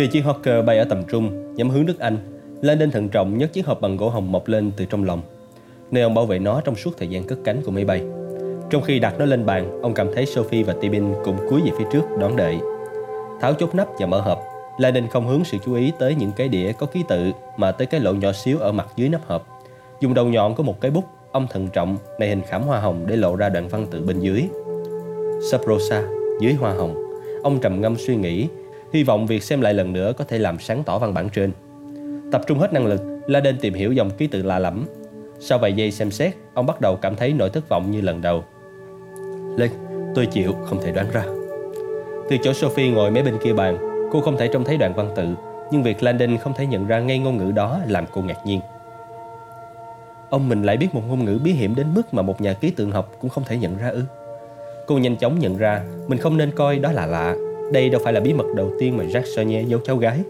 Khi chiếc Hawker bay ở tầm trung, nhắm hướng nước Anh, Landon thận trọng nhấc chiếc hộp bằng gỗ hồng mọc lên từ trong lòng. Nơi ông bảo vệ nó trong suốt thời gian cất cánh của máy bay. Trong khi đặt nó lên bàn, ông cảm thấy Sophie và Tibin cũng cúi về phía trước đón đợi. Tháo chốt nắp và mở hộp, Landon không hướng sự chú ý tới những cái đĩa có ký tự mà tới cái lỗ nhỏ xíu ở mặt dưới nắp hộp. Dùng đầu nhọn của một cái bút, ông thận trọng này hình khảm hoa hồng để lộ ra đoạn văn tự bên dưới. "Saprosa dưới hoa hồng. Ông trầm ngâm suy nghĩ, hy vọng việc xem lại lần nữa có thể làm sáng tỏ văn bản trên. Tập trung hết năng lực, Laden tìm hiểu dòng ký tự lạ lẫm. Sau vài giây xem xét, ông bắt đầu cảm thấy nỗi thất vọng như lần đầu. Lên, tôi chịu, không thể đoán ra. Từ chỗ Sophie ngồi mấy bên kia bàn, cô không thể trông thấy đoạn văn tự, nhưng việc Landon không thể nhận ra ngay ngôn ngữ đó làm cô ngạc nhiên. Ông mình lại biết một ngôn ngữ bí hiểm đến mức mà một nhà ký tượng học cũng không thể nhận ra ư. Cô nhanh chóng nhận ra mình không nên coi đó là lạ. Đây đâu phải là bí mật đầu tiên mà Jack Sonia giấu cháu gái.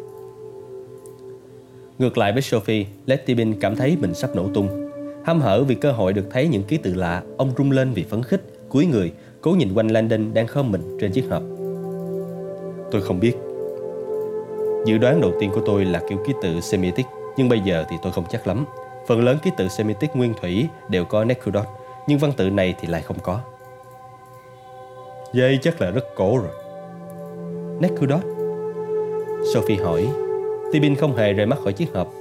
Ngược lại với Sophie, Letty Bin cảm thấy mình sắp nổ tung. Hăm hở vì cơ hội được thấy những ký tự lạ, ông rung lên vì phấn khích, cúi người, cố nhìn quanh Landon đang khom mình trên chiếc hộp. Tôi không biết. Dự đoán đầu tiên của tôi là kiểu ký tự Semitic, nhưng bây giờ thì tôi không chắc lắm. Phần lớn ký tự Semitic nguyên thủy đều có necrodot, nhưng văn tự này thì lại không có. Dây chắc là rất cổ rồi. Nekudot? Sophie hỏi. Tibin không hề rời mắt khỏi chiếc hộp.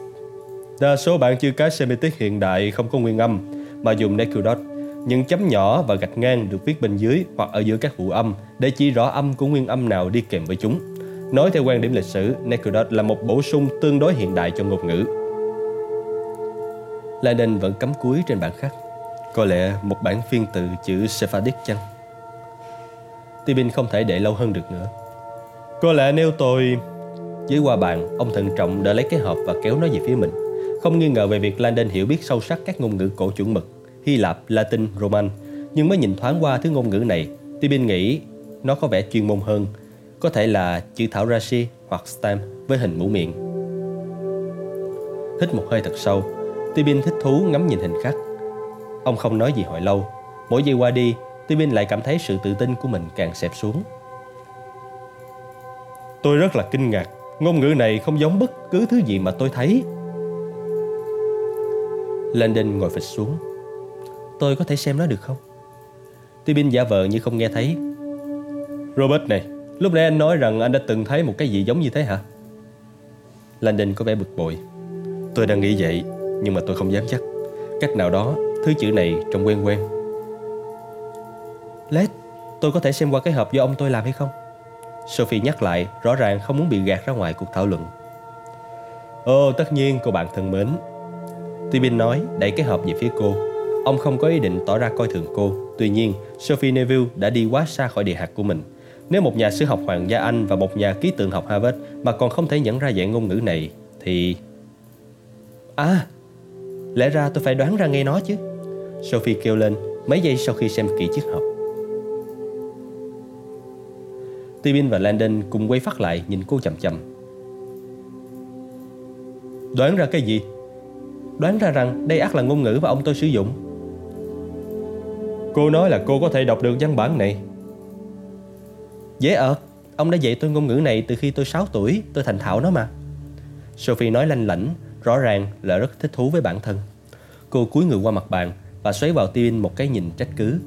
Đa số bạn chữ cái Semitic hiện đại không có nguyên âm, mà dùng Nekudot. Những chấm nhỏ và gạch ngang được viết bên dưới hoặc ở giữa các phụ âm để chỉ rõ âm của nguyên âm nào đi kèm với chúng. Nói theo quan điểm lịch sử, Nekudot là một bổ sung tương đối hiện đại cho ngôn ngữ. Lenin vẫn cắm cúi trên bảng khác. Có lẽ một bản phiên từ chữ Sephardic chăng? Tibin không thể để lâu hơn được nữa. Có lẽ nếu tôi... Dưới qua bàn, ông thận trọng đã lấy cái hộp và kéo nó về phía mình. Không nghi ngờ về việc Landon hiểu biết sâu sắc các ngôn ngữ cổ chuẩn mực, Hy Lạp, Latin, Roman. Nhưng mới nhìn thoáng qua thứ ngôn ngữ này, Tibin nghĩ nó có vẻ chuyên môn hơn. Có thể là chữ thảo Rashi hoặc Stam với hình mũ miệng. Hít một hơi thật sâu, Tibin thích thú ngắm nhìn hình khắc. Ông không nói gì hồi lâu. Mỗi giây qua đi, Tibin lại cảm thấy sự tự tin của mình càng xẹp xuống. Tôi rất là kinh ngạc. Ngôn ngữ này không giống bất cứ thứ gì mà tôi thấy. Landon ngồi phịch xuống. Tôi có thể xem nó được không? Tibin giả vờ như không nghe thấy. Robert này, lúc nãy anh nói rằng anh đã từng thấy một cái gì giống như thế hả? Landon có vẻ bực bội. Tôi đang nghĩ vậy, nhưng mà tôi không dám chắc. Cách nào đó, thứ chữ này trông quen quen. Led, tôi có thể xem qua cái hộp do ông tôi làm hay không? Sophie nhắc lại, rõ ràng không muốn bị gạt ra ngoài cuộc thảo luận. Ồ, tất nhiên cô bạn thân mến. Tibin nói, đẩy cái hộp về phía cô. Ông không có ý định tỏ ra coi thường cô. Tuy nhiên, Sophie Neville đã đi quá xa khỏi địa hạt của mình. Nếu một nhà sử học hoàng gia Anh và một nhà ký tượng học Harvard mà còn không thể nhận ra dạng ngôn ngữ này, thì... À, lẽ ra tôi phải đoán ra ngay nó chứ. Sophie kêu lên mấy giây sau khi xem kỹ chiếc hộp. Tibin và Landon cùng quay phát lại nhìn cô chậm chậm. Đoán ra cái gì? Đoán ra rằng đây ác là ngôn ngữ mà ông tôi sử dụng. Cô nói là cô có thể đọc được văn bản này. Dễ ợt, ông đã dạy tôi ngôn ngữ này từ khi tôi 6 tuổi, tôi thành thạo nó mà. Sophie nói lanh lảnh, rõ ràng là rất thích thú với bản thân. Cô cúi người qua mặt bàn và xoáy vào Tibin một cái nhìn trách cứ.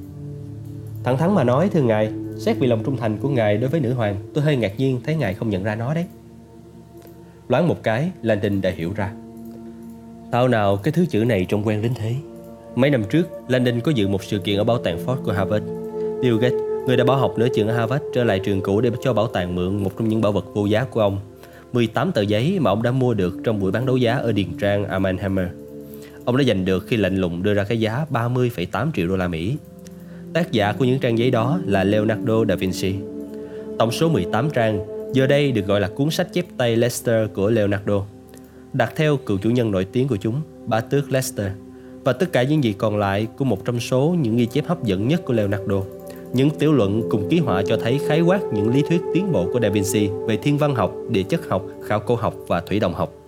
Thẳng thắn mà nói thưa ngài, Xét vì lòng trung thành của ngài đối với nữ hoàng Tôi hơi ngạc nhiên thấy ngài không nhận ra nó đấy. Loáng một cái Landon đã hiểu ra. Tao nào cái thứ chữ này trông quen đến thế. Mấy năm trước Landon có dự một sự kiện ở bảo tàng Ford của Harvard. Bill Gates Người đã bỏ học nửa trường ở Harvard trở lại trường cũ để cho bảo tàng mượn một trong những bảo vật vô giá của ông. 18 tờ giấy mà ông đã mua được trong buổi bán đấu giá ở Điền Trang Amanhammer. Ông đã giành được khi lạnh lùng đưa ra cái giá 30,8 triệu đô la Mỹ. Tác giả của những trang giấy đó là Leonardo da Vinci. Tổng số 18 trang, giờ đây được gọi là cuốn sách chép tay Leicester của Leonardo. Đặt theo cựu chủ nhân nổi tiếng của chúng, bá tước Leicester. Và tất cả những gì còn lại của một trong số những ghi chép hấp dẫn nhất của Leonardo. Những tiểu luận cùng ký họa cho thấy khái quát những lý thuyết tiến bộ của Da Vinci về thiên văn học, địa chất học, khảo cổ học và thủy động học.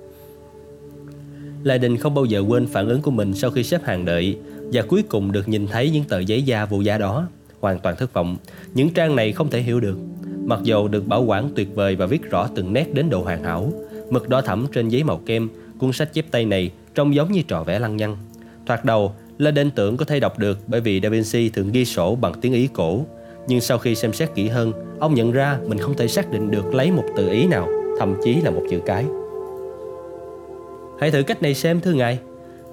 Lai đình không bao giờ quên phản ứng của mình sau khi xếp hàng đợi và cuối cùng được nhìn thấy những tờ giấy da vô giá đó. Hoàn toàn thất vọng, những trang này không thể hiểu được. Mặc dù được bảo quản tuyệt vời và viết rõ từng nét đến độ hoàn hảo, mực đỏ thẫm trên giấy màu kem, cuốn sách chép tay này trông giống như trò vẽ lăng nhăng. Thoạt đầu là đền tưởng có thể đọc được bởi vì Da Vinci thường ghi sổ bằng tiếng Ý cổ. Nhưng sau khi xem xét kỹ hơn, ông nhận ra mình không thể xác định được lấy một từ Ý nào, thậm chí là một chữ cái. Hãy thử cách này xem thưa ngài.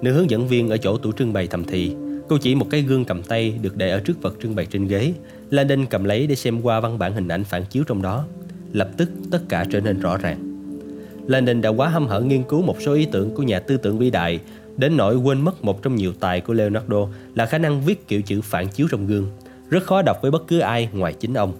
Nữ hướng dẫn viên ở chỗ tủ trưng bày thầm thì Cô chỉ một cái gương cầm tay được để ở trước vật trưng bày trên ghế. Landon cầm lấy để xem qua văn bản hình ảnh phản chiếu trong đó. Lập tức, tất cả trở nên rõ ràng. Landon đã quá hâm hở nghiên cứu một số ý tưởng của nhà tư tưởng vĩ đại, đến nỗi quên mất một trong nhiều tài của Leonardo là khả năng viết kiểu chữ phản chiếu trong gương. Rất khó đọc với bất cứ ai ngoài chính ông.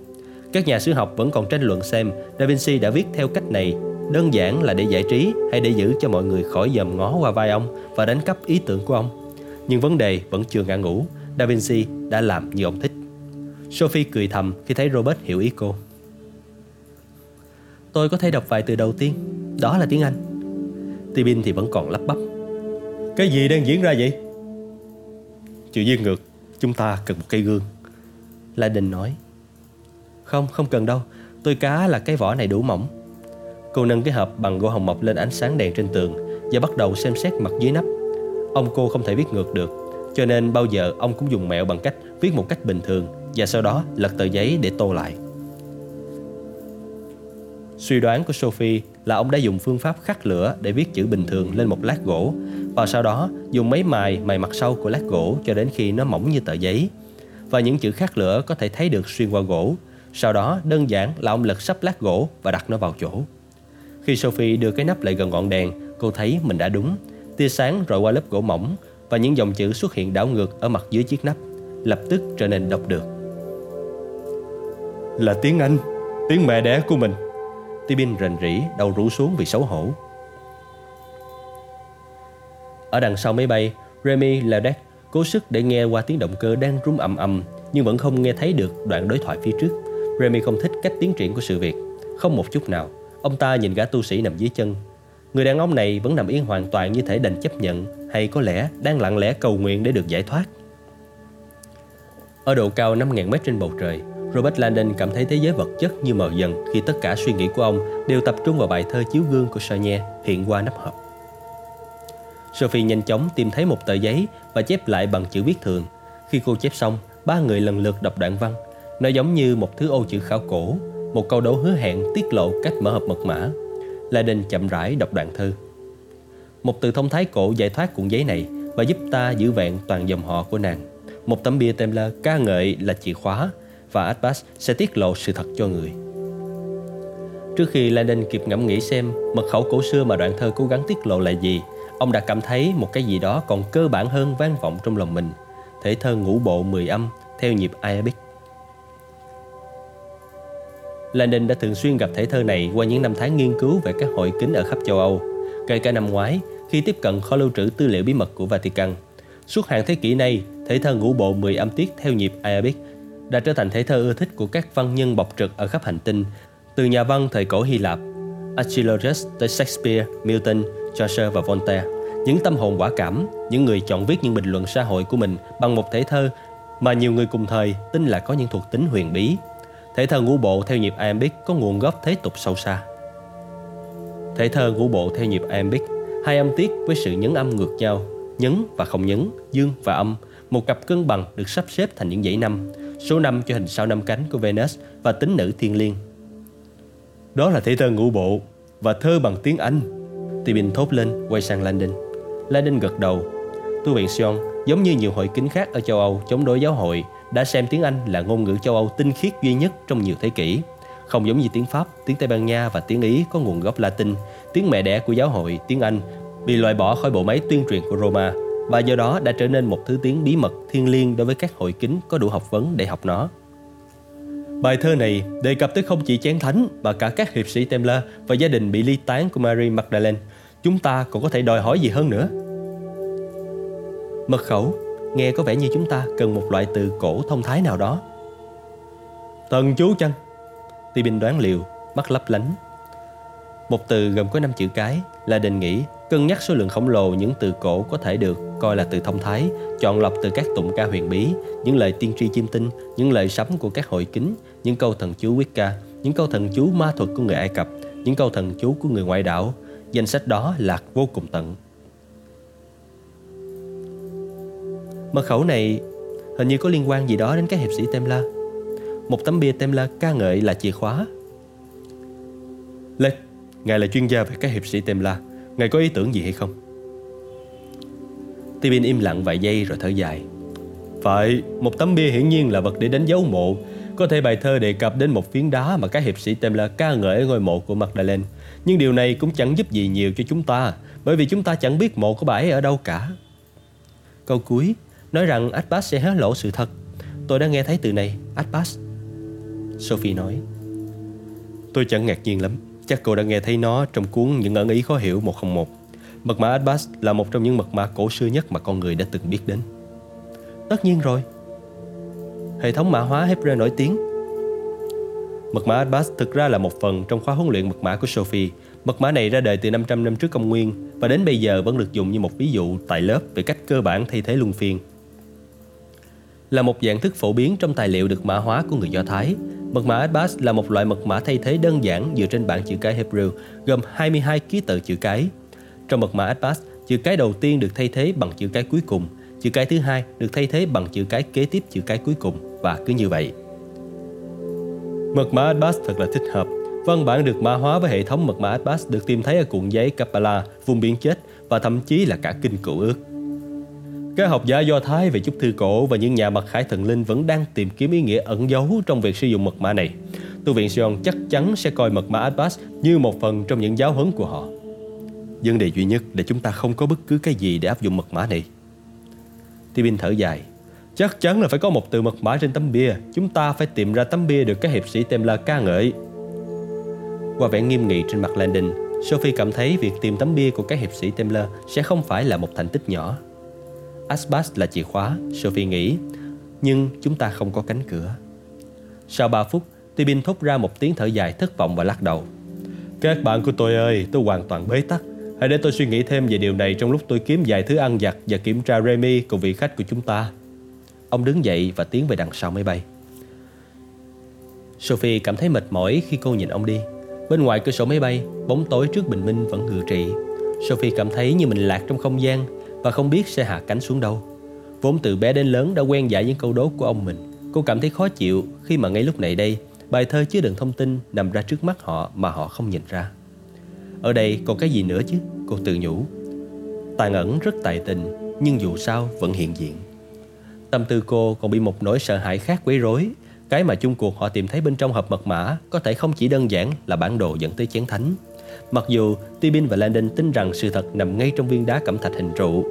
Các nhà sử học vẫn còn tranh luận xem Da Vinci đã viết theo cách này đơn giản là để giải trí hay để giữ cho mọi người khỏi dòm ngó qua vai ông và đánh cắp ý tưởng của ông. Nhưng vấn đề vẫn chưa ngã ngủ Da Vinci đã làm như ông thích. Sophie cười thầm khi thấy Robert hiểu ý cô. Tôi có thể đọc vài từ đầu tiên. Đó là tiếng Anh. Tibin thì vẫn còn lắp bắp. Cái gì đang diễn ra vậy? Chuyện duyên ngược Chúng ta cần một cây gương. La Đình nói. Không, không cần đâu. Tôi cá là cái vỏ này đủ mỏng. Cô nâng cái hộp bằng gỗ hồng mộc lên ánh sáng đèn trên tường Và bắt đầu xem xét mặt dưới nắp Ông cô không thể viết ngược được, Cho nên bao giờ ông cũng dùng mẹo bằng cách viết một cách bình thường Và sau đó lật tờ giấy để tô lại Suy đoán của Sophie là ông đã dùng phương pháp khắc lửa để viết chữ bình thường lên một lát gỗ và sau đó dùng máy mài mài mặt sau của lát gỗ cho đến khi nó mỏng như tờ giấy. Và những chữ khắc lửa có thể thấy được xuyên qua gỗ. Sau đó, đơn giản là ông lật sắp lát gỗ và đặt nó vào chỗ. Khi Sophie đưa cái nắp lại gần ngọn đèn, cô thấy mình đã đúng tia sáng rọi qua lớp gỗ mỏng và những dòng chữ xuất hiện đảo ngược ở mặt dưới chiếc nắp, lập tức trở nên đọc được. Là tiếng Anh, tiếng mẹ đẻ của mình. Tibin rền rỉ, đầu rũ xuống vì xấu hổ. Ở đằng sau máy bay, Remy Ledec cố sức để nghe qua tiếng động cơ đang rung ầm ầm nhưng vẫn không nghe thấy được đoạn đối thoại phía trước. Remy không thích cách tiến triển của sự việc, không một chút nào. Ông ta nhìn gã tu sĩ nằm dưới chân, Người đàn ông này vẫn nằm yên hoàn toàn như thể đành chấp nhận hay có lẽ đang lặng lẽ cầu nguyện để được giải thoát. Ở độ cao 5.000 mét trên bầu trời, Robert Landon cảm thấy thế giới vật chất như mờ dần khi tất cả suy nghĩ của ông đều tập trung vào bài thơ chiếu gương của Sonia hiện qua nắp hộp. Sophie nhanh chóng tìm thấy một tờ giấy và chép lại bằng chữ viết thường. Khi cô chép xong, ba người lần lượt đọc đoạn văn. Nó giống như một thứ ô chữ khảo cổ, một câu đố hứa hẹn tiết lộ cách mở hộp mật mã La Đinh chậm rãi đọc đoạn thư Một từ thông thái cổ giải thoát cuộn giấy này Và giúp ta giữ vẹn toàn dòng họ của nàng Một tấm bia tem lơ ca ngợi là chìa khóa Và Abbas sẽ tiết lộ sự thật cho người Trước khi Landon kịp ngẫm nghĩ xem mật khẩu cổ xưa mà đoạn thơ cố gắng tiết lộ là gì, ông đã cảm thấy một cái gì đó còn cơ bản hơn vang vọng trong lòng mình. Thể thơ ngũ bộ mười âm theo nhịp Arabic. Lenin đã thường xuyên gặp thể thơ này qua những năm tháng nghiên cứu về các hội kính ở khắp châu Âu, kể cả năm ngoái khi tiếp cận kho lưu trữ tư liệu bí mật của Vatican. Suốt hàng thế kỷ nay, thể thơ ngũ bộ 10 âm tiết theo nhịp Arabic đã trở thành thể thơ ưa thích của các văn nhân bọc trực ở khắp hành tinh, từ nhà văn thời cổ Hy Lạp, Achilles tới Shakespeare, Milton, Chaucer và Voltaire. Những tâm hồn quả cảm, những người chọn viết những bình luận xã hội của mình bằng một thể thơ mà nhiều người cùng thời tin là có những thuộc tính huyền bí, Thể thơ ngũ bộ theo nhịp iambic có nguồn gốc thế tục sâu xa. Thể thơ ngũ bộ theo nhịp iambic, hai âm tiết với sự nhấn âm ngược nhau, nhấn và không nhấn, dương và âm, một cặp cân bằng được sắp xếp thành những dãy năm, số năm cho hình sao năm cánh của Venus và tính nữ thiên liêng. Đó là thể thơ ngũ bộ và thơ bằng tiếng Anh. Tibin thốt lên quay sang Landon. Landon gật đầu. Tu viện Sion giống như nhiều hội kính khác ở châu Âu chống đối giáo hội đã xem tiếng Anh là ngôn ngữ châu Âu tinh khiết duy nhất trong nhiều thế kỷ. Không giống như tiếng Pháp, tiếng Tây Ban Nha và tiếng Ý có nguồn gốc Latin, tiếng mẹ đẻ của giáo hội, tiếng Anh, bị loại bỏ khỏi bộ máy tuyên truyền của Roma và do đó đã trở nên một thứ tiếng bí mật thiêng liêng đối với các hội kính có đủ học vấn để học nó. Bài thơ này đề cập tới không chỉ chén thánh mà cả các hiệp sĩ Templar và gia đình bị ly tán của Mary Magdalene. Chúng ta còn có thể đòi hỏi gì hơn nữa? Mật khẩu Nghe có vẻ như chúng ta cần một loại từ cổ thông thái nào đó Tần chú chăng? Ti Bình đoán liều, mắt lấp lánh Một từ gồm có 5 chữ cái là đề nghĩ cân nhắc số lượng khổng lồ những từ cổ có thể được coi là từ thông thái, chọn lọc từ các tụng ca huyền bí, những lời tiên tri chiêm tinh, những lời sấm của các hội kính, những câu thần chú Wicca, những câu thần chú ma thuật của người Ai Cập, những câu thần chú của người ngoại đảo. Danh sách đó lạc vô cùng tận. Mật khẩu này hình như có liên quan gì đó đến các hiệp sĩ temla Một tấm bia temla ca ngợi là chìa khóa. Lê, ngài là chuyên gia về các hiệp sĩ temla Ngài có ý tưởng gì hay không? Tibin im lặng vài giây rồi thở dài. Phải, một tấm bia hiển nhiên là vật để đánh dấu mộ. Có thể bài thơ đề cập đến một phiến đá mà các hiệp sĩ temla ca ngợi ở ngôi mộ của Magdalene. Nhưng điều này cũng chẳng giúp gì nhiều cho chúng ta, bởi vì chúng ta chẳng biết mộ của bà ấy ở đâu cả. Câu cuối nói rằng Abbas sẽ hé lộ sự thật. Tôi đã nghe thấy từ này, Abbas. Sophie nói. Tôi chẳng ngạc nhiên lắm. Chắc cô đã nghe thấy nó trong cuốn Những ẩn ý khó hiểu 101. Mật mã Abbas là một trong những mật mã cổ xưa nhất mà con người đã từng biết đến. Tất nhiên rồi. Hệ thống mã hóa Hebrew nổi tiếng. Mật mã Abbas thực ra là một phần trong khóa huấn luyện mật mã của Sophie. Mật mã này ra đời từ 500 năm trước công nguyên và đến bây giờ vẫn được dùng như một ví dụ tại lớp về cách cơ bản thay thế luân phiên. Là một dạng thức phổ biến trong tài liệu được mã hóa của người Do Thái, mật mã Atbash là một loại mật mã thay thế đơn giản dựa trên bảng chữ cái Hebrew gồm 22 ký tự chữ cái. Trong mật mã Atbash, chữ cái đầu tiên được thay thế bằng chữ cái cuối cùng – chữ cái thứ hai được thay thế bằng chữ cái kế tiếp chữ cái cuối cùng và cứ như vậy. Mật mã Atbash thật là thích hợp. Văn bản được mã hóa với hệ thống mật mã Atbash được tìm thấy ở cuộn giấy Kabbalah, vùng biển chết và thậm chí là cả kinh cựu ước. Các học giả Do Thái về chúc thư cổ và những nhà mặc khải thần linh vẫn đang tìm kiếm ý nghĩa ẩn giấu trong việc sử dụng mật mã này. Tu viện Sion chắc chắn sẽ coi mật mã Adbas như một phần trong những giáo huấn của họ. Vấn đề duy nhất là chúng ta không có bất cứ cái gì để áp dụng mật mã này. Tibin thở dài. Chắc chắn là phải có một từ mật mã trên tấm bia. Chúng ta phải tìm ra tấm bia được các hiệp sĩ Templar ca ngợi. Qua vẻ nghiêm nghị trên mặt Landon, Sophie cảm thấy việc tìm tấm bia của các hiệp sĩ Templar sẽ không phải là một thành tích nhỏ. Aspas là chìa khóa, Sophie nghĩ, nhưng chúng ta không có cánh cửa. Sau 3 phút, Tibin thốt ra một tiếng thở dài thất vọng và lắc đầu. Các bạn của tôi ơi, tôi hoàn toàn bế tắc. Hãy để tôi suy nghĩ thêm về điều này trong lúc tôi kiếm vài thứ ăn vặt và kiểm tra Remy cùng vị khách của chúng ta. Ông đứng dậy và tiến về đằng sau máy bay. Sophie cảm thấy mệt mỏi khi cô nhìn ông đi. Bên ngoài cửa sổ máy bay, bóng tối trước bình minh vẫn ngự trị. Sophie cảm thấy như mình lạc trong không gian và không biết sẽ hạ cánh xuống đâu. Vốn từ bé đến lớn đã quen giải những câu đố của ông mình. Cô cảm thấy khó chịu khi mà ngay lúc này đây, bài thơ chứa đựng thông tin nằm ra trước mắt họ mà họ không nhìn ra. Ở đây còn cái gì nữa chứ Cô tự nhủ Tàn ẩn rất tài tình Nhưng dù sao vẫn hiện diện Tâm tư cô còn bị một nỗi sợ hãi khác quấy rối Cái mà chung cuộc họ tìm thấy bên trong hộp mật mã Có thể không chỉ đơn giản là bản đồ dẫn tới chén thánh Mặc dù Tibin và Landon tin rằng sự thật nằm ngay trong viên đá cẩm thạch hình trụ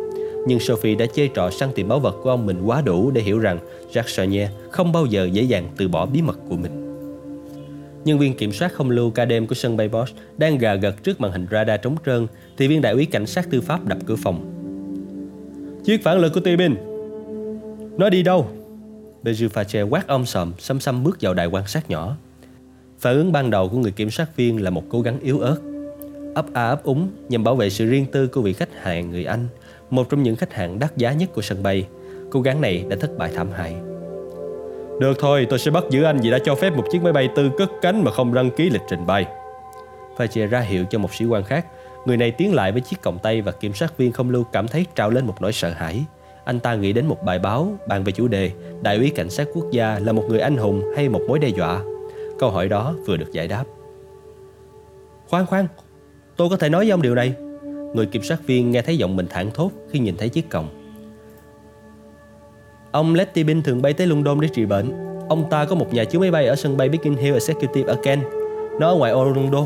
Nhưng Sophie đã chơi trò săn tìm báu vật của ông mình quá đủ để hiểu rằng Jacques Chenier không bao giờ dễ dàng từ bỏ bí mật của mình Nhân viên kiểm soát không lưu ca đêm của sân bay Bosch đang gà gật trước màn hình radar trống trơn thì viên đại úy cảnh sát tư pháp đập cửa phòng. Chiếc phản lực của Tibin. Nó đi đâu? Beju Fache quát ông sòm, xăm xăm bước vào đài quan sát nhỏ. Phản ứng ban đầu của người kiểm soát viên là một cố gắng yếu ớt. Ấp a ấp úng nhằm bảo vệ sự riêng tư của vị khách hàng người Anh, một trong những khách hàng đắt giá nhất của sân bay. Cố gắng này đã thất bại thảm hại. Được thôi, tôi sẽ bắt giữ anh vì đã cho phép một chiếc máy bay tư cất cánh mà không đăng ký lịch trình bay. Fajer ra hiệu cho một sĩ quan khác. Người này tiến lại với chiếc còng tay và kiểm soát viên không lưu cảm thấy trào lên một nỗi sợ hãi. Anh ta nghĩ đến một bài báo bàn về chủ đề Đại úy cảnh sát quốc gia là một người anh hùng hay một mối đe dọa. Câu hỏi đó vừa được giải đáp. Khoan khoan, tôi có thể nói với ông điều này. Người kiểm soát viên nghe thấy giọng mình thẳng thốt khi nhìn thấy chiếc còng. Ông Letty Bin thường bay tới London để trị bệnh. Ông ta có một nhà chứa máy bay ở sân bay Biggin Hill Executive ở Kent. Nó ở ngoài ô London.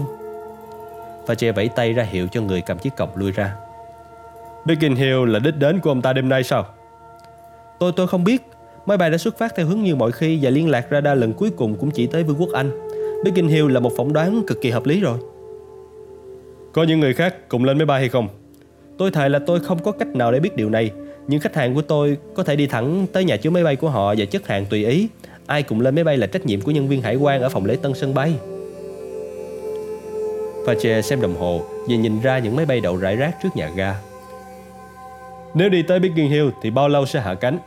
Fache vẫy tay ra hiệu cho người cầm chiếc cọc lui ra. Biggin Hill là đích đến của ông ta đêm nay sao? Tôi tôi không biết. Máy bay đã xuất phát theo hướng như mọi khi và liên lạc radar lần cuối cùng cũng chỉ tới Vương quốc Anh. Biggin Hill là một phỏng đoán cực kỳ hợp lý rồi. Có những người khác cùng lên máy bay hay không? Tôi thề là tôi không có cách nào để biết điều này nhưng khách hàng của tôi có thể đi thẳng tới nhà chứa máy bay của họ và chất hàng tùy ý. Ai cùng lên máy bay là trách nhiệm của nhân viên hải quan ở phòng lễ tân sân bay. Pache xem đồng hồ và nhìn ra những máy bay đậu rải rác trước nhà ga. Nếu đi tới Biggin Hill thì bao lâu sẽ hạ cánh?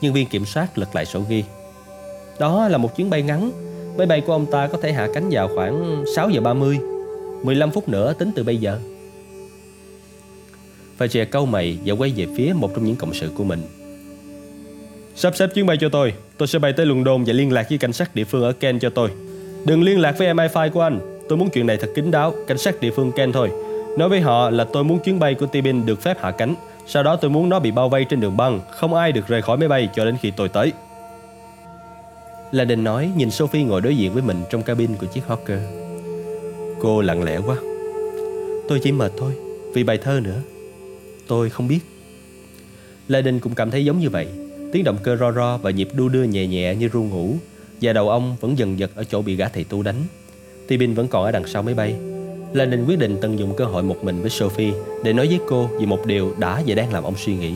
Nhân viên kiểm soát lật lại sổ ghi. Đó là một chuyến bay ngắn. Máy bay của ông ta có thể hạ cánh vào khoảng 6 giờ 30 15 phút nữa tính từ bây giờ. Chè câu mày và quay về phía một trong những cộng sự của mình. Sắp xếp chuyến bay cho tôi. Tôi sẽ bay tới London và liên lạc với cảnh sát địa phương ở Kent cho tôi. Đừng liên lạc với MI5 của anh. Tôi muốn chuyện này thật kín đáo Cảnh sát địa phương Kent thôi. Nói với họ là tôi muốn chuyến bay của Tibin được phép hạ cánh. Sau đó tôi muốn nó bị bao vây trên đường băng. Không ai được rời khỏi máy bay cho đến khi tôi tới. Là đình nói nhìn Sophie ngồi đối diện với mình trong cabin của chiếc Hawker Cô lặng lẽ quá. Tôi chỉ mệt thôi, Vì bài thơ nữa. Tôi không biết. La Đình cũng cảm thấy giống như vậy. Tiếng động cơ ro ro và nhịp đu đưa nhẹ nhẹ như ru ngủ, Và đầu ông vẫn dần giật ở chỗ bị gã thầy tu đánh. Tibin vẫn còn ở đằng sau máy bay. La Đình quyết định tận dụng cơ hội một mình với Sophie Để nói với cô về một điều đã và đang làm ông suy nghĩ.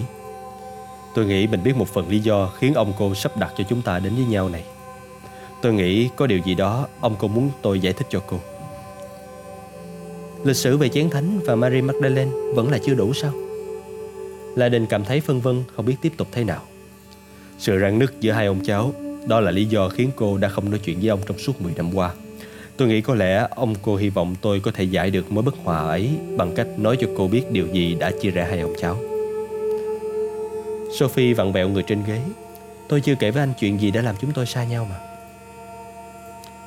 Tôi nghĩ mình biết một phần lý do khiến ông cô sắp đặt cho chúng ta đến với nhau này. Tôi nghĩ có điều gì đó ông cô muốn tôi giải thích cho cô. Lịch sử về chén thánh và Mary Magdalene vẫn là chưa đủ sao? La Đình cảm thấy phân vân không biết tiếp tục thế nào. Sự rạn nứt giữa hai ông cháu, đó là lý do khiến cô đã không nói chuyện với ông trong suốt 10 năm qua. Tôi nghĩ có lẽ ông cô hy vọng tôi có thể giải được mối bất hòa ấy bằng cách nói cho cô biết điều gì đã chia rẽ hai ông cháu. Sophie vặn vẹo người trên ghế. Tôi chưa kể với anh chuyện gì đã làm chúng tôi xa nhau mà.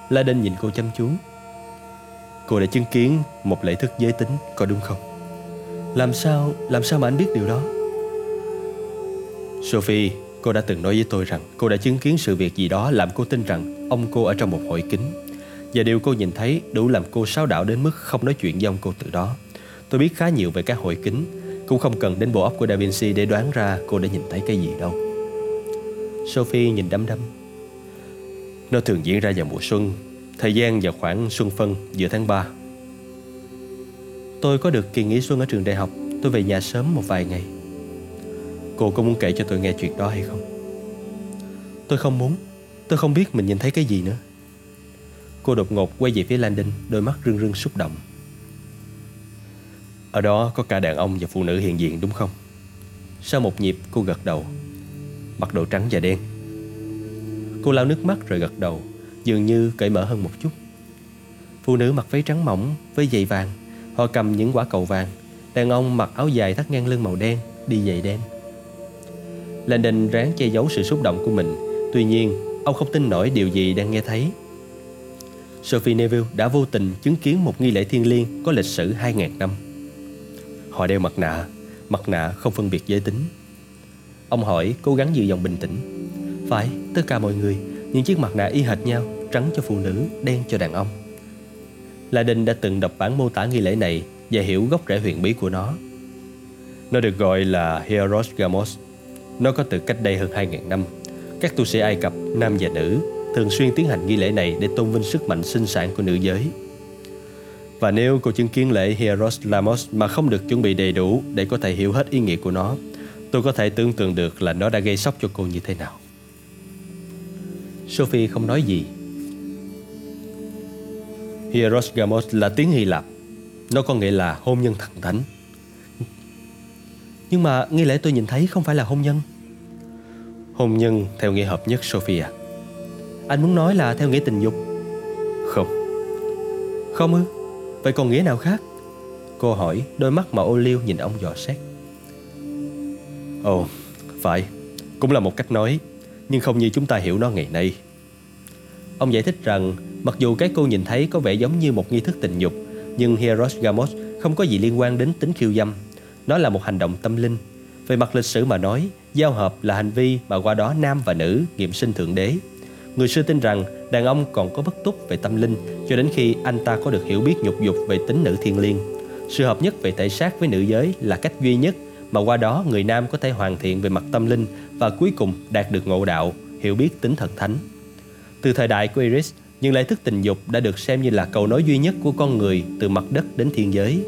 La Đinh nhìn cô chăm chú Cô đã chứng kiến một lễ thức giới tính có đúng không? Làm sao, làm sao mà anh biết điều đó? Sophie, cô đã từng nói với tôi rằng cô đã chứng kiến sự việc gì đó làm cô tin rằng ông cô ở trong một hội kính. Và điều cô nhìn thấy đủ làm cô sáo đảo đến mức không nói chuyện với ông cô từ đó. Tôi biết khá nhiều về các hội kính, cũng không cần đến bộ óc của Da Vinci để đoán ra cô đã nhìn thấy cái gì đâu. Sophie nhìn đăm đăm. Nó thường diễn ra vào mùa xuân Thời gian vào khoảng xuân phân giữa tháng 3 Tôi có được kỳ nghỉ xuân ở trường đại học. Tôi về nhà sớm một vài ngày. Cô có muốn kể cho tôi nghe chuyện đó hay không? Tôi không muốn. Tôi không biết mình nhìn thấy cái gì nữa. Cô đột ngột quay về phía Landon, Đôi mắt rưng rưng xúc động. Ở đó có cả đàn ông và phụ nữ hiện diện đúng không? Sau một nhịp, cô gật đầu. Mặc đồ trắng và đen. Cô lau nước mắt rồi gật đầu dường như cởi mở hơn một chút. Phụ nữ mặc váy trắng mỏng với giày vàng, họ cầm những quả cầu vàng. Đàn ông mặc áo dài thắt ngang lưng màu đen, đi giày đen. Landon ráng che giấu sự xúc động của mình. Tuy nhiên, ông không tin nổi điều gì đang nghe thấy. Sophie Neville đã vô tình chứng kiến một nghi lễ thiêng liêng có lịch sử 2.000 năm. Họ đeo mặt nạ, mặt nạ không phân biệt giới tính. Ông hỏi cố gắng giữ giọng bình tĩnh. Phải, tất cả mọi người những chiếc mặt nạ y hệt nhau Trắng cho phụ nữ, đen cho đàn ông. La Đinh đã từng đọc bản mô tả nghi lễ này Và hiểu gốc rễ huyền bí của nó. Nó được gọi là Hieros Gamos. Nó có từ cách đây hơn 2.000 năm. Các tu sĩ Ai Cập, nam và nữ Thường xuyên tiến hành nghi lễ này Để tôn vinh sức mạnh sinh sản của nữ giới. Và nếu cô chứng kiến lễ Hieros Lamos Mà không được chuẩn bị đầy đủ Để có thể hiểu hết ý nghĩa của nó Tôi có thể tưởng tượng được là nó đã gây sốc cho cô như thế nào. Sophie không nói gì. Hierosgamos là tiếng Hy Lạp. Nó có nghĩa là hôn nhân thần thánh Nhưng mà nghi lễ tôi nhìn thấy không phải là hôn nhân. Hôn nhân theo nghĩa hợp nhất Sophia. Anh muốn nói là theo nghĩa tình dục. Không. Không ư? Vậy còn nghĩa nào khác? Cô hỏi đôi mắt màu ô liu nhìn ông dò xét. Ồ phải. Cũng là một cách nói nhưng không như chúng ta hiểu nó ngày nay. Ông giải thích rằng mặc dù cái cô nhìn thấy có vẻ giống như một nghi thức tình dục, nhưng Hieros Gamos không có gì liên quan đến tính khiêu dâm. Nó là một hành động tâm linh. Về mặt lịch sử mà nói, giao hợp là hành vi mà qua đó nam và nữ nghiệm sinh thượng đế. Người xưa tin rằng đàn ông còn có bất túc về tâm linh cho đến khi anh ta có được hiểu biết nhục dục về tính nữ thiên liêng. Sự hợp nhất về thể xác với nữ giới là cách duy nhất mà qua đó người nam có thể hoàn thiện về mặt tâm linh và cuối cùng đạt được ngộ đạo, hiểu biết tính thần thánh. Từ thời đại của Iris, nhưng lễ thức tình dục đã được xem như là cầu nối duy nhất của con người từ mặt đất đến thiên giới.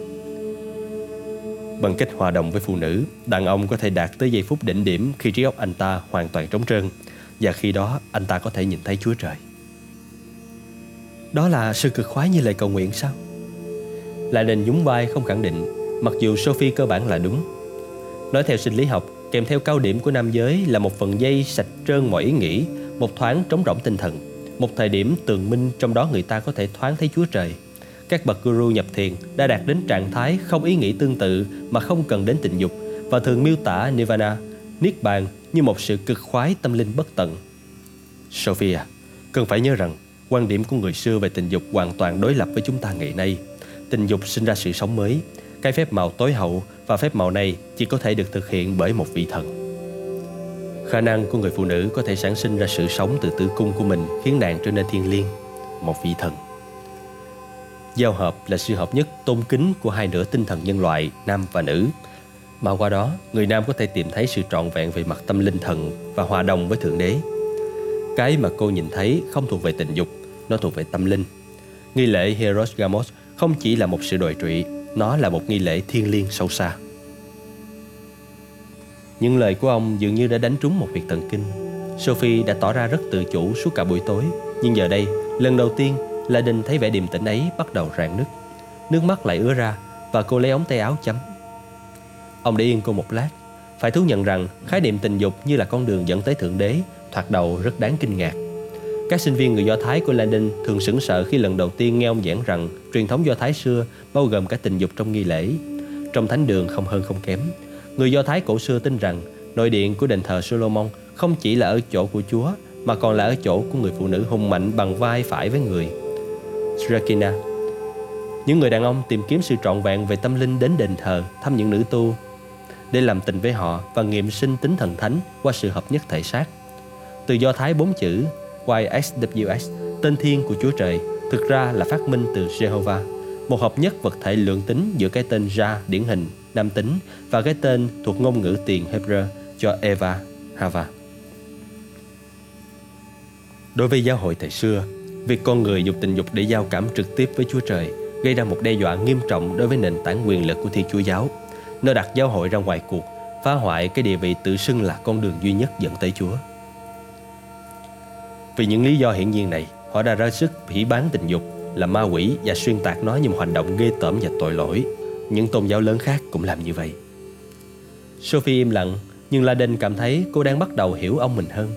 Bằng cách hòa đồng với phụ nữ, đàn ông có thể đạt tới giây phút đỉnh điểm khi trí óc anh ta hoàn toàn trống trơn và khi đó anh ta có thể nhìn thấy Chúa Trời. Đó là sự cực khoái như lời cầu nguyện sao? Lại nên nhún vai không khẳng định, mặc dù Sophie cơ bản là đúng. Nói theo sinh lý học, kèm theo cao điểm của nam giới là một phần dây sạch trơn mọi ý nghĩ, một thoáng trống rỗng tinh thần một thời điểm tường minh trong đó người ta có thể thoáng thấy Chúa Trời. Các bậc guru nhập thiền đã đạt đến trạng thái không ý nghĩ tương tự mà không cần đến tình dục và thường miêu tả Nirvana, Niết Bàn như một sự cực khoái tâm linh bất tận. Sophia, cần phải nhớ rằng quan điểm của người xưa về tình dục hoàn toàn đối lập với chúng ta ngày nay. Tình dục sinh ra sự sống mới, cái phép màu tối hậu và phép màu này chỉ có thể được thực hiện bởi một vị thần. Khả năng của người phụ nữ có thể sản sinh ra sự sống từ tử cung của mình khiến nàng trở nên thiên liêng, một vị thần. Giao hợp là sự hợp nhất tôn kính của hai nửa tinh thần nhân loại, nam và nữ. Mà qua đó, người nam có thể tìm thấy sự trọn vẹn về mặt tâm linh thần và hòa đồng với Thượng Đế. Cái mà cô nhìn thấy không thuộc về tình dục, nó thuộc về tâm linh. Nghi lễ Heros Gamos không chỉ là một sự đồi trụy, nó là một nghi lễ thiêng liêng sâu xa. Những lời của ông dường như đã đánh trúng một việc thần kinh. Sophie đã tỏ ra rất tự chủ suốt cả buổi tối, nhưng giờ đây, lần đầu tiên, La Đình thấy vẻ điềm tĩnh ấy bắt đầu rạn nứt. Nước mắt lại ứa ra và cô lấy ống tay áo chấm. Ông để yên cô một lát, phải thú nhận rằng khái niệm tình dục như là con đường dẫn tới Thượng Đế thoạt đầu rất đáng kinh ngạc. Các sinh viên người Do Thái của Landon thường sững sợ khi lần đầu tiên nghe ông giảng rằng truyền thống Do Thái xưa bao gồm cả tình dục trong nghi lễ. Trong thánh đường không hơn không kém, Người Do Thái cổ xưa tin rằng nội điện của đền thờ Solomon không chỉ là ở chỗ của Chúa mà còn là ở chỗ của người phụ nữ hùng mạnh bằng vai phải với người. Srakina Những người đàn ông tìm kiếm sự trọn vẹn về tâm linh đến đền thờ thăm những nữ tu để làm tình với họ và nghiệm sinh tính thần thánh qua sự hợp nhất thể xác. Từ Do Thái bốn chữ YSWS, tên thiên của Chúa Trời, thực ra là phát minh từ Jehovah, một hợp nhất vật thể lượng tính giữa cái tên Ra điển hình nam tính và cái tên thuộc ngôn ngữ tiền Hebrew cho Eva, Hava. Đối với giáo hội thời xưa, việc con người dùng tình dục để giao cảm trực tiếp với Chúa Trời gây ra một đe dọa nghiêm trọng đối với nền tảng quyền lực của Thiên Chúa Giáo. Nó đặt giáo hội ra ngoài cuộc, phá hoại cái địa vị tự xưng là con đường duy nhất dẫn tới Chúa. Vì những lý do hiển nhiên này, họ đã ra sức hủy bán tình dục, là ma quỷ và xuyên tạc nó như một hành động ghê tởm và tội lỗi những tôn giáo lớn khác cũng làm như vậy. Sophie im lặng, nhưng Laden cảm thấy cô đang bắt đầu hiểu ông mình hơn.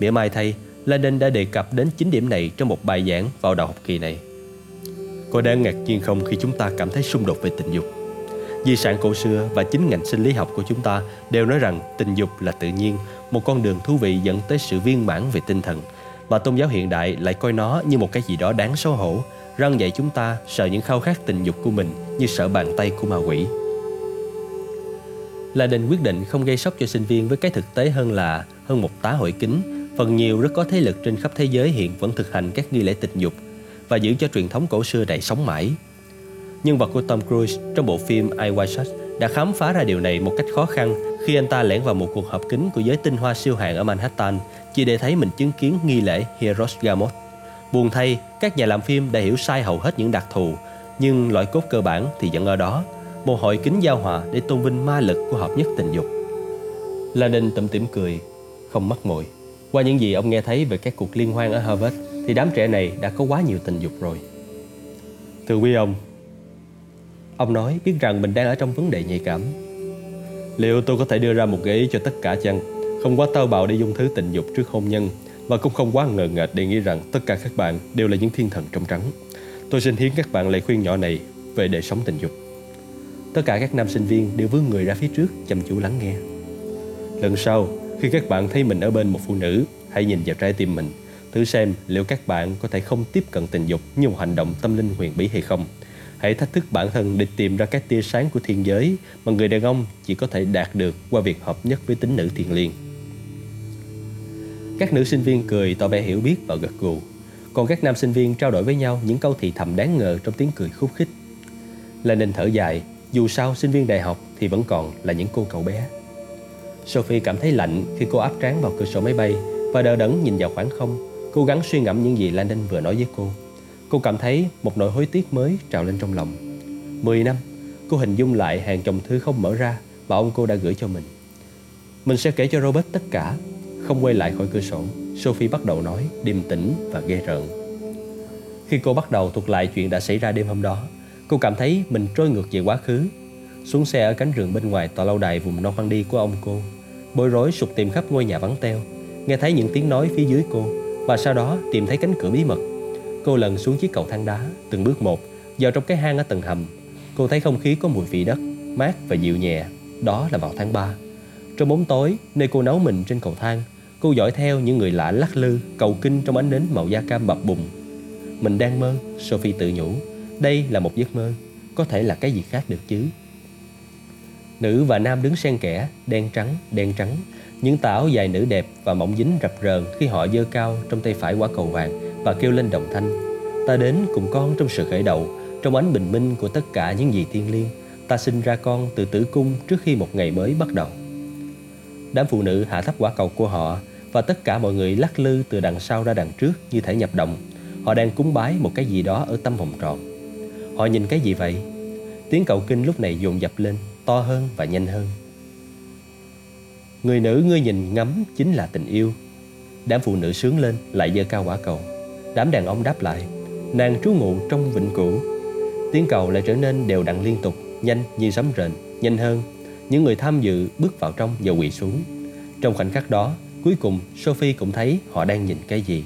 Mỉa mai thay, Laden đã đề cập đến chính điểm này trong một bài giảng vào đầu học kỳ này. Cô đang ngạc nhiên không khi chúng ta cảm thấy xung đột về tình dục? Di sản cổ xưa và chính ngành sinh lý học của chúng ta đều nói rằng tình dục là tự nhiên, một con đường thú vị dẫn tới sự viên mãn về tinh thần. Và tôn giáo hiện đại lại coi nó như một cái gì đó đáng xấu hổ, răng dạy chúng ta sợ những khao khát tình dục của mình như sợ bàn tay của ma quỷ. La Đình quyết định không gây sốc cho sinh viên với cái thực tế hơn là hơn một tá hội kính, phần nhiều rất có thế lực trên khắp thế giới hiện vẫn thực hành các nghi lễ tình dục và giữ cho truyền thống cổ xưa này sống mãi. Nhân vật của Tom Cruise trong bộ phim I Watch đã khám phá ra điều này một cách khó khăn khi anh ta lẻn vào một cuộc họp kín của giới tinh hoa siêu hạng ở Manhattan chỉ để thấy mình chứng kiến nghi lễ Heroes Gamot Buồn thay, các nhà làm phim đã hiểu sai hầu hết những đặc thù, nhưng loại cốt cơ bản thì vẫn ở đó, một hội kính giao hòa để tôn vinh ma lực của hợp nhất tình dục. La Đinh tủm tỉm cười, không mắc mồi. Qua những gì ông nghe thấy về các cuộc liên hoan ở Harvard, thì đám trẻ này đã có quá nhiều tình dục rồi. Thưa quý ông, ông nói biết rằng mình đang ở trong vấn đề nhạy cảm. Liệu tôi có thể đưa ra một gợi ý cho tất cả chăng? Không quá tao bạo để dung thứ tình dục trước hôn nhân và cũng không quá ngờ nghệch để nghĩ rằng tất cả các bạn đều là những thiên thần trong trắng. Tôi xin hiến các bạn lời khuyên nhỏ này về đời sống tình dục. Tất cả các nam sinh viên đều vươn người ra phía trước chăm chú lắng nghe. Lần sau, khi các bạn thấy mình ở bên một phụ nữ, hãy nhìn vào trái tim mình, thử xem liệu các bạn có thể không tiếp cận tình dục như một hành động tâm linh huyền bí hay không. Hãy thách thức bản thân để tìm ra các tia sáng của thiên giới mà người đàn ông chỉ có thể đạt được qua việc hợp nhất với tính nữ thiền liêng. Các nữ sinh viên cười tỏ vẻ hiểu biết và gật gù. Còn các nam sinh viên trao đổi với nhau những câu thì thầm đáng ngờ trong tiếng cười khúc khích. Lenin thở dài, Dù sao sinh viên đại học thì vẫn còn là những cô cậu bé. Sophie cảm thấy lạnh khi cô áp trán vào cửa sổ máy bay Và đờ đẫn nhìn vào khoảng không, Cố gắng suy ngẫm những gì Landon vừa nói với cô. Cô cảm thấy một nỗi hối tiếc mới trào lên trong lòng. Mười năm, Cô hình dung lại hàng chồng thư không mở ra Mà ông cô đã gửi cho mình. Mình sẽ kể cho Robert tất cả không quay lại khỏi cửa sổ Sophie bắt đầu nói điềm tĩnh và ghê rợn Khi cô bắt đầu thuật lại chuyện đã xảy ra đêm hôm đó Cô cảm thấy mình trôi ngược về quá khứ Xuống xe ở cánh rừng bên ngoài tòa lâu đài vùng Normandy của ông cô Bối rối sụt tìm khắp ngôi nhà vắng teo Nghe thấy những tiếng nói phía dưới cô và sau đó tìm thấy cánh cửa bí mật. Cô lần xuống chiếc cầu thang đá, từng bước một, vào trong cái hang ở tầng hầm. Cô thấy không khí có mùi vị đất, mát và dịu nhẹ. Đó là vào tháng 3. Trong bóng tối, nơi cô nấu mình trên cầu thang, cô dõi theo những người lạ lắc lư, cầu kinh trong ánh nến màu da cam bập bùng. Mình đang mơ, Sophie tự nhủ. Đây là một giấc mơ, có thể là cái gì khác được chứ. Nữ và nam đứng xen kẽ, đen trắng, đen trắng. Những tà áo dài nữ đẹp và mỏng dính rập rờn khi họ dơ cao trong tay phải quả cầu vàng và kêu lên đồng thanh. Ta đến cùng con trong sự khởi đầu, trong ánh bình minh của tất cả những gì thiên liêng. Ta sinh ra con từ tử cung trước khi một ngày mới bắt đầu. Đám phụ nữ hạ thấp quả cầu của họ và tất cả mọi người lắc lư từ đằng sau ra đằng trước như thể nhập động. Họ đang cúng bái một cái gì đó ở tâm hồn tròn. Họ nhìn cái gì vậy? Tiếng cầu kinh lúc này dồn dập lên to hơn và nhanh hơn. Người nữ ngươi nhìn ngắm chính là tình yêu. Đám phụ nữ sướng lên lại giơ cao quả cầu. Đám đàn ông đáp lại, nàng trú ngụ trong vĩnh cửu. Tiếng cầu lại trở nên đều đặn liên tục, nhanh như sấm rền, nhanh hơn. Những người tham dự bước vào trong và quỳ xuống. Trong khoảnh khắc đó, cuối cùng Sophie cũng thấy họ đang nhìn cái gì.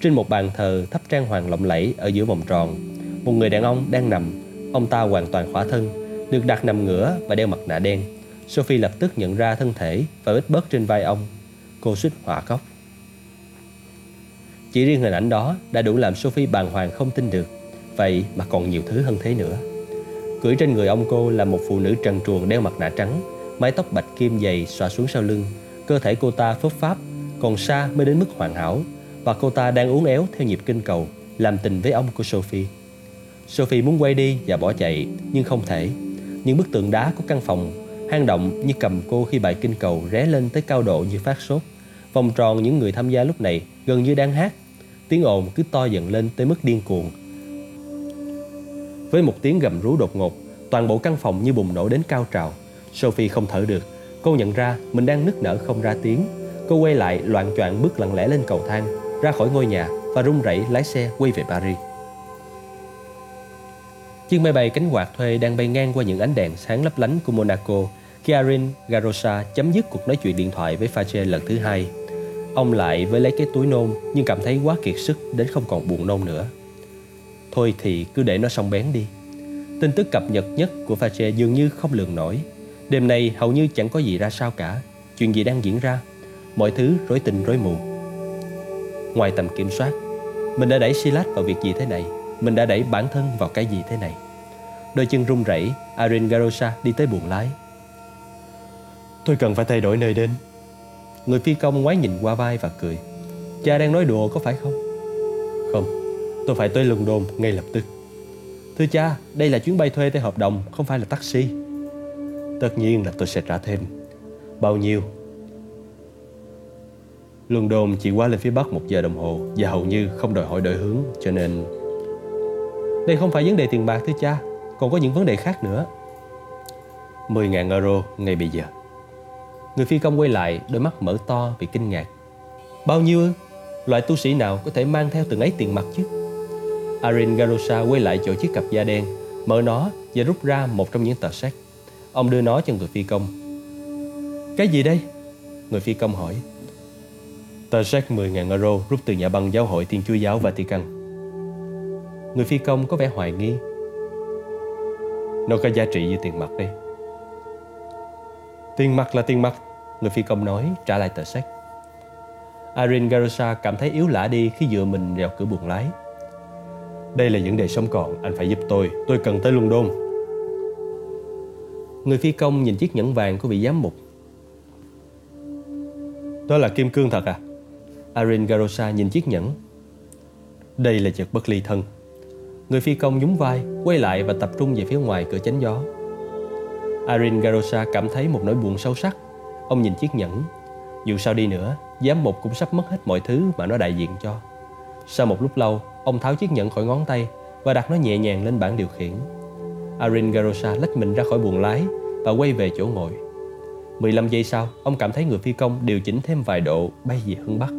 Trên một bàn thờ thắp trang hoàng lộng lẫy ở giữa vòng tròn, một người đàn ông đang nằm. Ông ta hoàn toàn khỏa thân, được đặt nằm ngửa và đeo mặt nạ đen. Sophie lập tức nhận ra thân thể và vết bớt trên vai ông. Cô suýt hỏa khóc. Chỉ riêng hình ảnh đó đã đủ làm Sophie bàng hoàng không tin được. Vậy mà còn nhiều thứ hơn thế nữa. Cưỡi trên người ông cô là một phụ nữ trần truồng đeo mặt nạ trắng, mái tóc bạch kim dày xòa xuống sau lưng. Cơ thể cô ta phấp pháp, còn xa mới đến mức hoàn hảo. Và cô ta đang uốn éo theo nhịp kinh cầu, làm tình với ông của Sophie. Sophie muốn quay đi và bỏ chạy, nhưng không thể những bức tượng đá của căn phòng hang động như cầm cô khi bài kinh cầu ré lên tới cao độ như phát sốt. Vòng tròn những người tham gia lúc này gần như đang hát. Tiếng ồn cứ to dần lên tới mức điên cuồng. Với một tiếng gầm rú đột ngột, toàn bộ căn phòng như bùng nổ đến cao trào. Sophie không thở được. Cô nhận ra mình đang nức nở không ra tiếng. Cô quay lại loạn choạng bước lặng lẽ lên cầu thang, ra khỏi ngôi nhà và run rẩy lái xe quay về Paris. Chiếc máy bay cánh quạt thuê đang bay ngang qua những ánh đèn sáng lấp lánh của Monaco khi Arin Garosa chấm dứt cuộc nói chuyện điện thoại với Fache lần thứ hai. Ông lại với lấy cái túi nôn nhưng cảm thấy quá kiệt sức đến không còn buồn nôn nữa. Thôi thì cứ để nó xong bén đi. Tin tức cập nhật nhất của Fache dường như không lường nổi. Đêm nay hầu như chẳng có gì ra sao cả. Chuyện gì đang diễn ra? Mọi thứ rối tình rối mù. Ngoài tầm kiểm soát, mình đã đẩy Silas vào việc gì thế này? Mình đã đẩy bản thân vào cái gì thế này? Đôi chân run rẩy, Arin Garosa đi tới buồng lái. Tôi cần phải thay đổi nơi đến. Người phi công ngoái nhìn qua vai và cười. Cha đang nói đùa có phải không? Không, tôi phải tới London ngay lập tức. Thưa cha, đây là chuyến bay thuê theo hợp đồng, không phải là taxi. Tất nhiên là tôi sẽ trả thêm. Bao nhiêu? London chỉ qua lên phía bắc một giờ đồng hồ và hầu như không đòi hỏi đổi hướng, cho nên... Đây không phải vấn đề tiền bạc thưa cha, còn có những vấn đề khác nữa 10.000 euro ngay bây giờ Người phi công quay lại Đôi mắt mở to vì kinh ngạc Bao nhiêu ư? Loại tu sĩ nào có thể mang theo từng ấy tiền mặt chứ Arin Garosa quay lại chỗ chiếc cặp da đen Mở nó và rút ra một trong những tờ sách Ông đưa nó cho người phi công. Cái gì đây? Người phi công hỏi. Tờ séc 10.000 euro rút từ nhà băng giáo hội Thiên Chúa Giáo Vatican. Người phi công có vẻ hoài nghi. Nó có giá trị như tiền mặt đây Tiền mặt là tiền mặt, Người phi công nói, trả lại tờ séc. Arin Garosa cảm thấy yếu lả đi khi dựa mình vào cửa buồng lái. Đây là vấn đề sống còn, Anh phải giúp tôi Tôi cần tới London. Người phi công nhìn chiếc nhẫn vàng của vị giám mục Đó là kim cương thật à Arin Garosa nhìn chiếc nhẫn Đây là vật bất ly thân Người phi công nhún vai, quay lại và tập trung về phía ngoài cửa chánh gió. Arin Garosa cảm thấy một nỗi buồn sâu sắc. Ông nhìn chiếc nhẫn. Dù sao đi nữa, giám mục cũng sắp mất hết mọi thứ mà nó đại diện cho. Sau một lúc lâu, ông tháo chiếc nhẫn khỏi ngón tay và đặt nó nhẹ nhàng lên bảng điều khiển. Arin Garosa lách mình ra khỏi buồng lái và quay về chỗ ngồi. 15 giây sau, ông cảm thấy người phi công điều chỉnh thêm vài độ bay về hướng Bắc.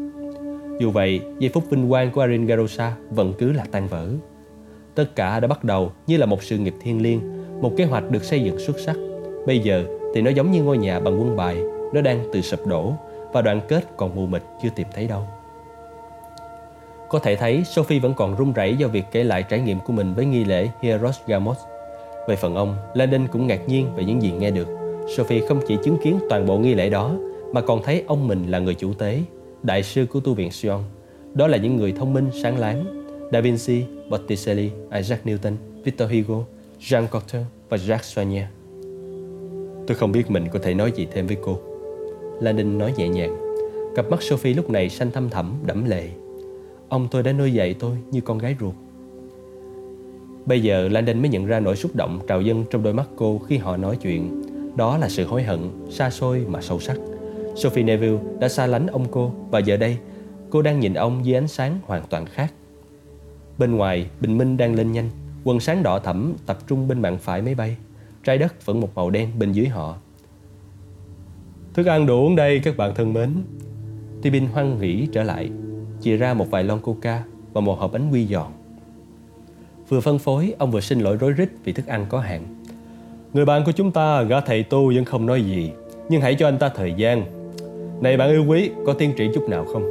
Dù vậy, giây phút vinh quang của Arin Garosa vẫn cứ là tan vỡ. Tất cả đã bắt đầu như là một sự nghiệp thiên liêng, một kế hoạch được xây dựng xuất sắc. Bây giờ thì nó giống như ngôi nhà bằng quân bài, nó đang từ sụp đổ và đoạn kết còn mù mịt chưa tìm thấy đâu. Có thể thấy Sophie vẫn còn run rẩy do việc kể lại trải nghiệm của mình với nghi lễ Hieros Gamos. Về phần ông, Landon cũng ngạc nhiên về những gì nghe được. Sophie không chỉ chứng kiến toàn bộ nghi lễ đó, mà còn thấy ông mình là người chủ tế, đại sư của tu viện Sion. Đó là những người thông minh, sáng láng. Da Vinci, Botticelli, Isaac Newton, Victor Hugo, Jean Cocteau và Jacques Soigner. Tôi không biết mình có thể nói gì thêm với cô. Landon nói nhẹ nhàng. Cặp mắt Sophie lúc này xanh thăm thẳm, đẫm lệ. Ông tôi đã nuôi dạy tôi như con gái ruột. Bây giờ Landon mới nhận ra nỗi xúc động trào dâng trong đôi mắt cô khi họ nói chuyện. Đó là sự hối hận, xa xôi mà sâu sắc. Sophie Neville đã xa lánh ông cô và giờ đây cô đang nhìn ông dưới ánh sáng hoàn toàn khác. Bên ngoài, bình minh đang lên nhanh, quần sáng đỏ thẫm tập trung bên mạn phải máy bay. Trái đất vẫn một màu đen bên dưới họ. Thức ăn đủ uống đây các bạn thân mến. Tibin hoan hỉ trở lại, chia ra một vài lon coca và một hộp bánh quy giòn. Vừa phân phối, ông vừa xin lỗi rối rít vì thức ăn có hạn. Người bạn của chúng ta, gã thầy tu vẫn không nói gì, nhưng hãy cho anh ta thời gian. Này bạn yêu quý, có tiên triển chút nào không?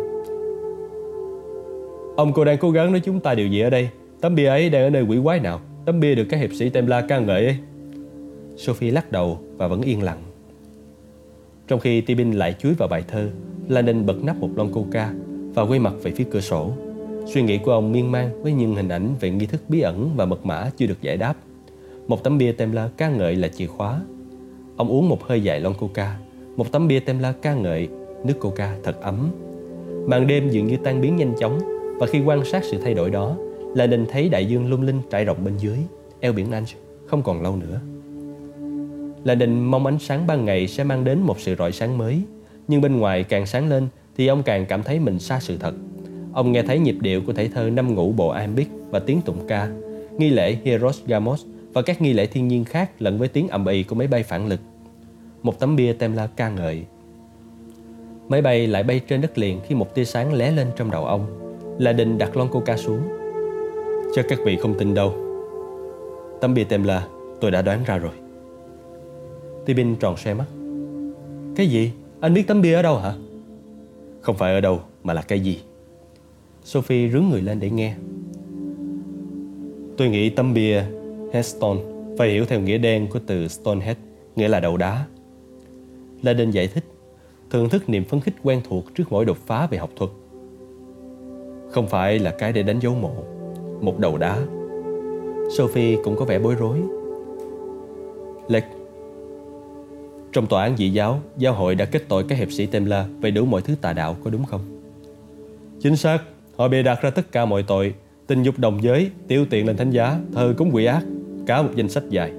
Ông cô đang cố gắng nói chúng ta điều gì ở đây? Tấm bia ấy đang ở nơi quỷ quái nào? Tấm bia được các hiệp sĩ Templar ca ngợi ấy. Sophie lắc đầu và vẫn yên lặng. Trong khi Tibin lại chuối vào bài thơ, Lanin bật nắp một lon coca và quay mặt về phía cửa sổ. Suy nghĩ của ông miên man với những hình ảnh về nghi thức bí ẩn và mật mã chưa được giải đáp. Một tấm bia Templar ca ngợi là chìa khóa. Ông uống một hơi dài lon coca. Một tấm bia Templar ca ngợi, nước coca thật ấm. Màn đêm dường như tan biến nhanh chóng và khi quan sát sự thay đổi đó, Landon thấy đại dương lung linh trải rộng bên dưới, eo biển Anh không còn lâu nữa là định mong ánh sáng ban ngày sẽ mang đến một sự rọi sáng mới. Nhưng bên ngoài càng sáng lên thì ông càng cảm thấy mình xa sự thật. Ông nghe thấy nhịp điệu của thể thơ năm ngũ bộ Iambic và tiếng tụng ca, nghi lễ Hieros Gamos và các nghi lễ thiên nhiên khác lẫn với tiếng ầm ĩ của máy bay phản lực. Một tấm bia temla ca ngợi. Máy bay lại bay trên đất liền khi một tia sáng lé lên trong đầu ông. Là định đặt lon coca xuống. Chắc các vị không tin đâu. Tấm bia temla tôi đã đoán ra rồi. Tibin tròn xe mắt Cái gì? Anh biết tấm bia ở đâu hả? Không phải ở đâu mà là cái gì Sophie rướn người lên để nghe Tôi nghĩ tấm bia Headstone phải hiểu theo nghĩa đen của từ Stonehead nghĩa là đầu đá. Laden giải thích thưởng thức niềm phấn khích quen thuộc trước mỗi đột phá về học thuật. Không phải là cái để đánh dấu mộ, một đầu đá. Sophie cũng có vẻ bối rối. Lệch trong tòa án dị giáo, giáo hội đã kết tội các hiệp sĩ Templar về đủ mọi thứ tà đạo có đúng không? Chính xác, họ bề đặt ra tất cả mọi tội, tình dục đồng giới, tiêu tiện lên thánh giá, thờ cúng quỷ ác, cả một danh sách dài.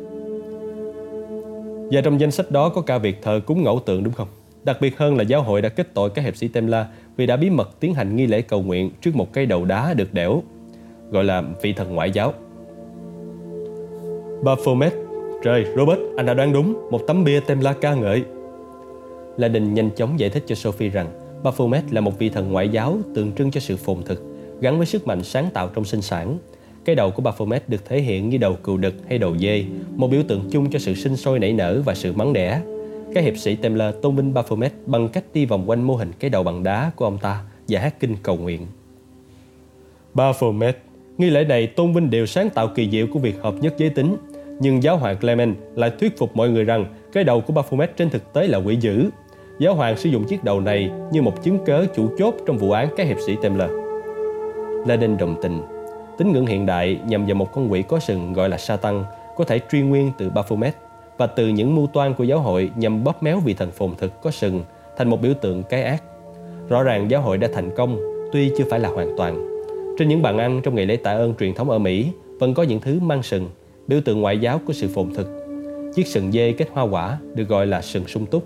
Và trong danh sách đó có cả việc thờ cúng ngẫu tượng đúng không? Đặc biệt hơn là giáo hội đã kết tội các hiệp sĩ Temla vì đã bí mật tiến hành nghi lễ cầu nguyện trước một cây đầu đá được đẽo, gọi là vị thần ngoại giáo. Baphomet Trời, Robert, anh đã đoán đúng, một tấm bia Temla ca ngợi. La Đình nhanh chóng giải thích cho Sophie rằng Baphomet là một vị thần ngoại giáo tượng trưng cho sự phồn thực, gắn với sức mạnh sáng tạo trong sinh sản. Cái đầu của Baphomet được thể hiện như đầu cừu đực hay đầu dê, một biểu tượng chung cho sự sinh sôi nảy nở và sự mắng đẻ. Các hiệp sĩ Templar tôn vinh Baphomet bằng cách đi vòng quanh mô hình cái đầu bằng đá của ông ta và hát kinh cầu nguyện. Baphomet Nghi lễ này tôn vinh điều sáng tạo kỳ diệu của việc hợp nhất giới tính, nhưng giáo hoàng Clement lại thuyết phục mọi người rằng cái đầu của Baphomet trên thực tế là quỷ dữ. Giáo hoàng sử dụng chiếc đầu này như một chứng cớ chủ chốt trong vụ án các hiệp sĩ Templar. Lenin đồng tình. Tín ngưỡng hiện đại nhằm vào một con quỷ có sừng gọi là Satan có thể truy nguyên từ Baphomet và từ những mưu toan của giáo hội nhằm bóp méo vị thần phồn thực có sừng thành một biểu tượng cái ác. Rõ ràng giáo hội đã thành công tuy chưa phải là hoàn toàn. Trên những bàn ăn trong ngày lễ tạ ơn truyền thống ở Mỹ vẫn có những thứ mang sừng biểu tượng ngoại giáo của sự phồn thực. Chiếc sừng dê kết hoa quả được gọi là sừng sung túc,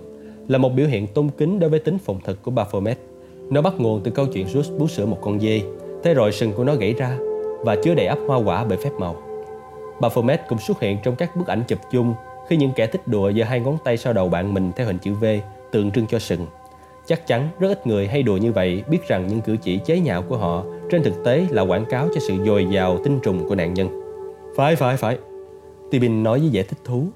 là một biểu hiện tôn kính đối với tính phụng thực của Baphomet. Nó bắt nguồn từ câu chuyện Zeus bú sữa một con dê, thế rồi sừng của nó gãy ra và chứa đầy ắp hoa quả bởi phép màu. Baphomet cũng xuất hiện trong các bức ảnh chụp chung khi những kẻ thích đùa giơ hai ngón tay sau đầu bạn mình theo hình chữ V tượng trưng cho sừng. Chắc chắn rất ít người hay đùa như vậy biết rằng những cử chỉ chế nhạo của họ trên thực tế là quảng cáo cho sự dồi dào tinh trùng của nạn nhân. Phải, phải, phải. Tibin nói với vẻ thích thú.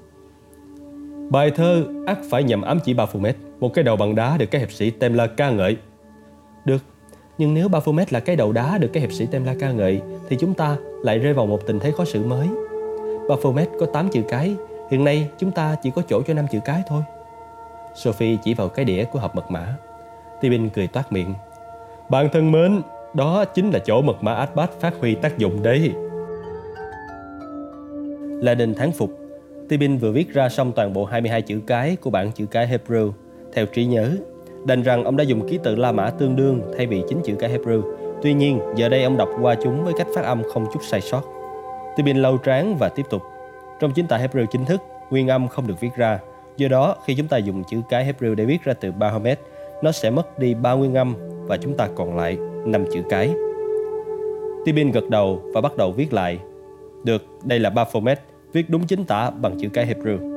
Bài thơ ác phải nhằm ám chỉ Baphomet, một cái đầu bằng đá được các hiệp sĩ temla ca ngợi. Được, Nhưng nếu Baphomet là cái đầu đá được các hiệp sĩ temla ca ngợi thì chúng ta lại rơi vào một tình thế khó xử mới. Baphomet có 8 chữ cái, hiện nay chúng ta chỉ có chỗ cho 5 chữ cái thôi. Sophie chỉ vào cái đĩa của hộp mật mã. Tibin cười toát miệng. Bạn thân mến, đó chính là chỗ mật mã Atbat phát huy tác dụng đấy. Là đình thắng phục, Tibin vừa viết ra xong toàn bộ 22 chữ cái của bản chữ cái Hebrew theo trí nhớ. Đành rằng ông đã dùng ký tự La Mã tương đương thay vì chính chữ cái Hebrew. Tuy nhiên, giờ đây ông đọc qua chúng với cách phát âm không chút sai sót. Tibin lâu tráng và tiếp tục. Trong chính tả Hebrew chính thức, nguyên âm không được viết ra. Do đó, khi chúng ta dùng chữ cái Hebrew để viết ra từ Bahomet, nó sẽ mất đi ba nguyên âm và chúng ta còn lại năm chữ cái. Tibin gật đầu và bắt đầu viết lại. Được, đây là Baphomet, viết đúng chính tả bằng chữ cái Hebrew.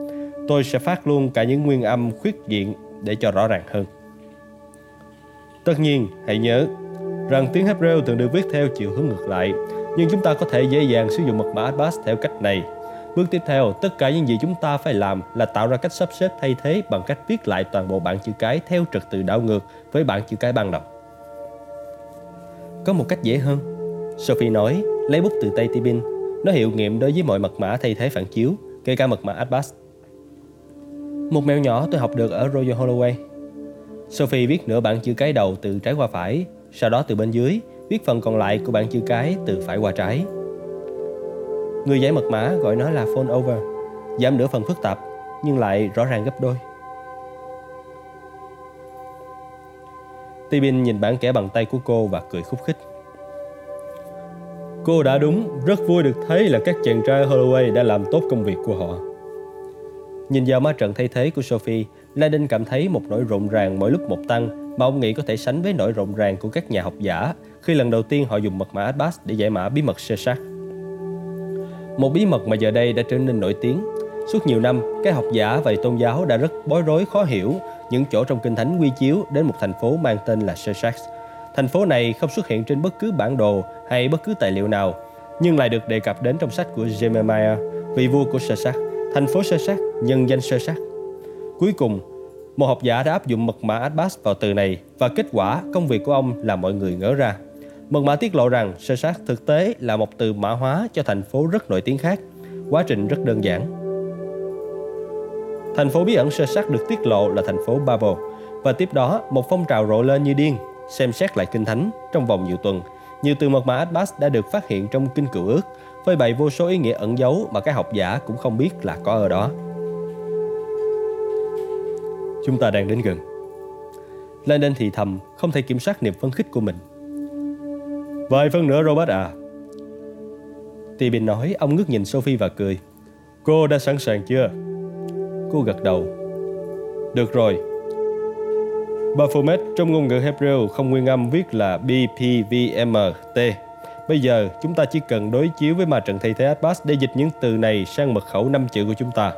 Tôi sẽ phát luôn cả những nguyên âm khuyết diện để cho rõ ràng hơn. Tất nhiên, hãy nhớ rằng tiếng Hebrew thường được viết theo chiều hướng ngược lại, nhưng chúng ta có thể dễ dàng sử dụng mật mã Atbash theo cách này. Bước tiếp theo, tất cả những gì chúng ta phải làm là tạo ra cách sắp xếp thay thế bằng cách viết lại toàn bộ bảng chữ cái theo trật tự đảo ngược với bảng chữ cái ban đầu. Có một cách dễ hơn. Sophie nói, lấy bút từ tay Tibin. Nó hiệu nghiệm đối với mọi mật mã thay thế phản chiếu, kể cả mật mã Abbas. Một mèo nhỏ tôi học được ở Royal Holloway. Sophie viết nửa bảng chữ cái đầu từ trái qua phải, sau đó từ bên dưới, viết phần còn lại của bảng chữ cái từ phải qua trái. Người giải mật mã gọi nó là phone over, giảm nửa phần phức tạp nhưng lại rõ ràng gấp đôi. Tibin nhìn bản kẻ bằng tay của cô và cười khúc khích. Cô đã đúng, rất vui được thấy là các chàng trai Holloway đã làm tốt công việc của họ. Nhìn vào ma trận thay thế của Sophie, Landon cảm thấy một nỗi rộn ràng mỗi lúc một tăng mà ông nghĩ có thể sánh với nỗi rộn ràng của các nhà học giả khi lần đầu tiên họ dùng mật mã Abbas để giải mã bí mật Sesat. Một bí mật mà giờ đây đã trở nên nổi tiếng. Suốt nhiều năm, các học giả và tôn giáo đã rất bối rối khó hiểu những chỗ trong kinh thánh quy chiếu đến một thành phố mang tên là Sussex Thành phố này không xuất hiện trên bất cứ bản đồ hay bất cứ tài liệu nào, nhưng lại được đề cập đến trong sách của Jeremiah, vị vua của Sesat, thành phố Sesat, nhân danh Sesat. Cuối cùng, một học giả đã áp dụng mật mã Atbas vào từ này và kết quả công việc của ông là mọi người ngỡ ra. Mật mã tiết lộ rằng Sesat thực tế là một từ mã hóa cho thành phố rất nổi tiếng khác. Quá trình rất đơn giản. Thành phố bí ẩn Sesat được tiết lộ là thành phố Babel và tiếp đó một phong trào rộ lên như điên xem xét lại kinh thánh trong vòng nhiều tuần. Nhiều từ mật mã Atbas đã được phát hiện trong kinh cựu ước phơi bày vô số ý nghĩa ẩn dấu mà các học giả cũng không biết là có ở đó. Chúng ta đang đến gần. Landon thì thầm, không thể kiểm soát niềm phấn khích của mình. Vài phân nữa Robert à. Tibin nói, ông ngước nhìn Sophie và cười. Cô đã sẵn sàng chưa? Cô gật đầu. Được rồi. Baphomet trong ngôn ngữ Hebrew không nguyên âm viết là BPVMT. Bây giờ chúng ta chỉ cần đối chiếu với ma trận thay thế Atbas để dịch những từ này sang mật khẩu năm chữ của chúng ta.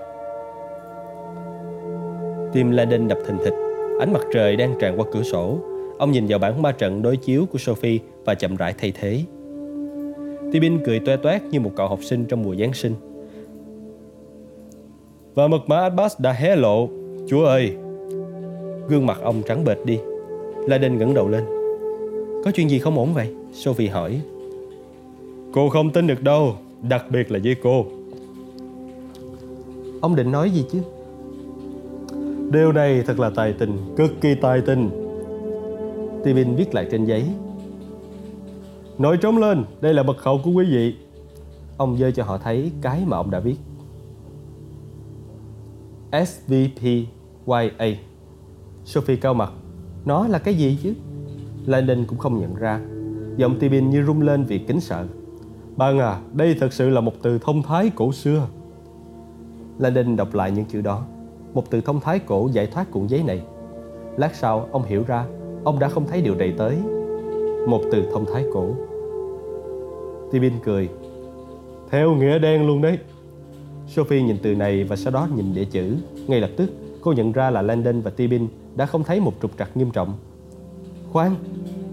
Tim Laden đập thình thịch, ánh mặt trời đang tràn qua cửa sổ. Ông nhìn vào bản ma trận đối chiếu của Sophie và chậm rãi thay thế. Tibin cười toe toét như một cậu học sinh trong mùa Giáng sinh. Và mật mã Abbas đã hé lộ. Chúa ơi! Gương mặt ông trắng bệch đi. Landon ngẩng đầu lên. Có chuyện gì không ổn vậy? Sophie hỏi. Cô không tin được đâu, đặc biệt là với cô. Ông định nói gì chứ? Điều này thật là tài tình, cực kỳ tài tình. Steven viết lại trên giấy. Nổi trống lên, đây là mật khẩu của quý vị. Ông dơ cho họ thấy cái mà ông đã viết. SVPYA. Sophie cao mặt. Nó là cái gì chứ? Landon cũng không nhận ra. Giọng Tibin như rung lên vì kính sợ. Bạn à, đây thật sự là một từ thông thái cổ xưa. Landon đọc lại những chữ đó một từ thông thái cổ giải thoát cuộn giấy này. Lát sau, ông hiểu ra, ông đã không thấy điều này tới. Một từ thông thái cổ. Tibin cười. Theo nghĩa đen luôn đấy. Sophie nhìn từ này và sau đó nhìn địa chữ. Ngay lập tức, cô nhận ra là Landon và Tibin đã không thấy một trục trặc nghiêm trọng. Khoan,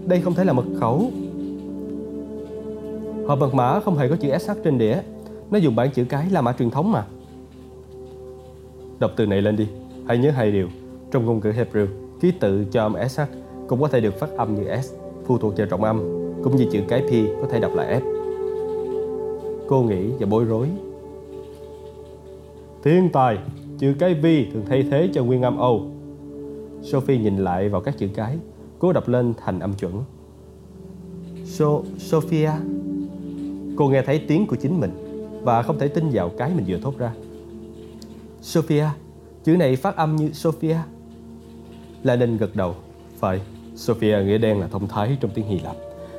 đây không thể là mật khẩu. Hộp mật mã không hề có chữ SH trên đĩa. Nó dùng bản chữ cái là mã truyền thống mà. Đọc từ này lên đi. Hãy nhớ hai điều. Trong ngôn ngữ Hebrew, ký tự cho âm SH cũng có thể được phát âm như S phụ thuộc vào trọng âm, cũng như chữ cái P có thể đọc là F. Cô nghĩ và bối rối. Thiên tài, chữ cái V thường thay thế cho nguyên âm O. Sophie nhìn lại vào các chữ cái, cố đọc lên thành âm chuẩn. So, Sophia. Cô nghe thấy tiếng của chính mình và không thể tin vào cái mình vừa thốt ra. Sophia, chữ này phát âm như Sophia. La Ninh gật đầu. Phải, Sophia nghĩa đen là thông thái trong tiếng Hy Lạp.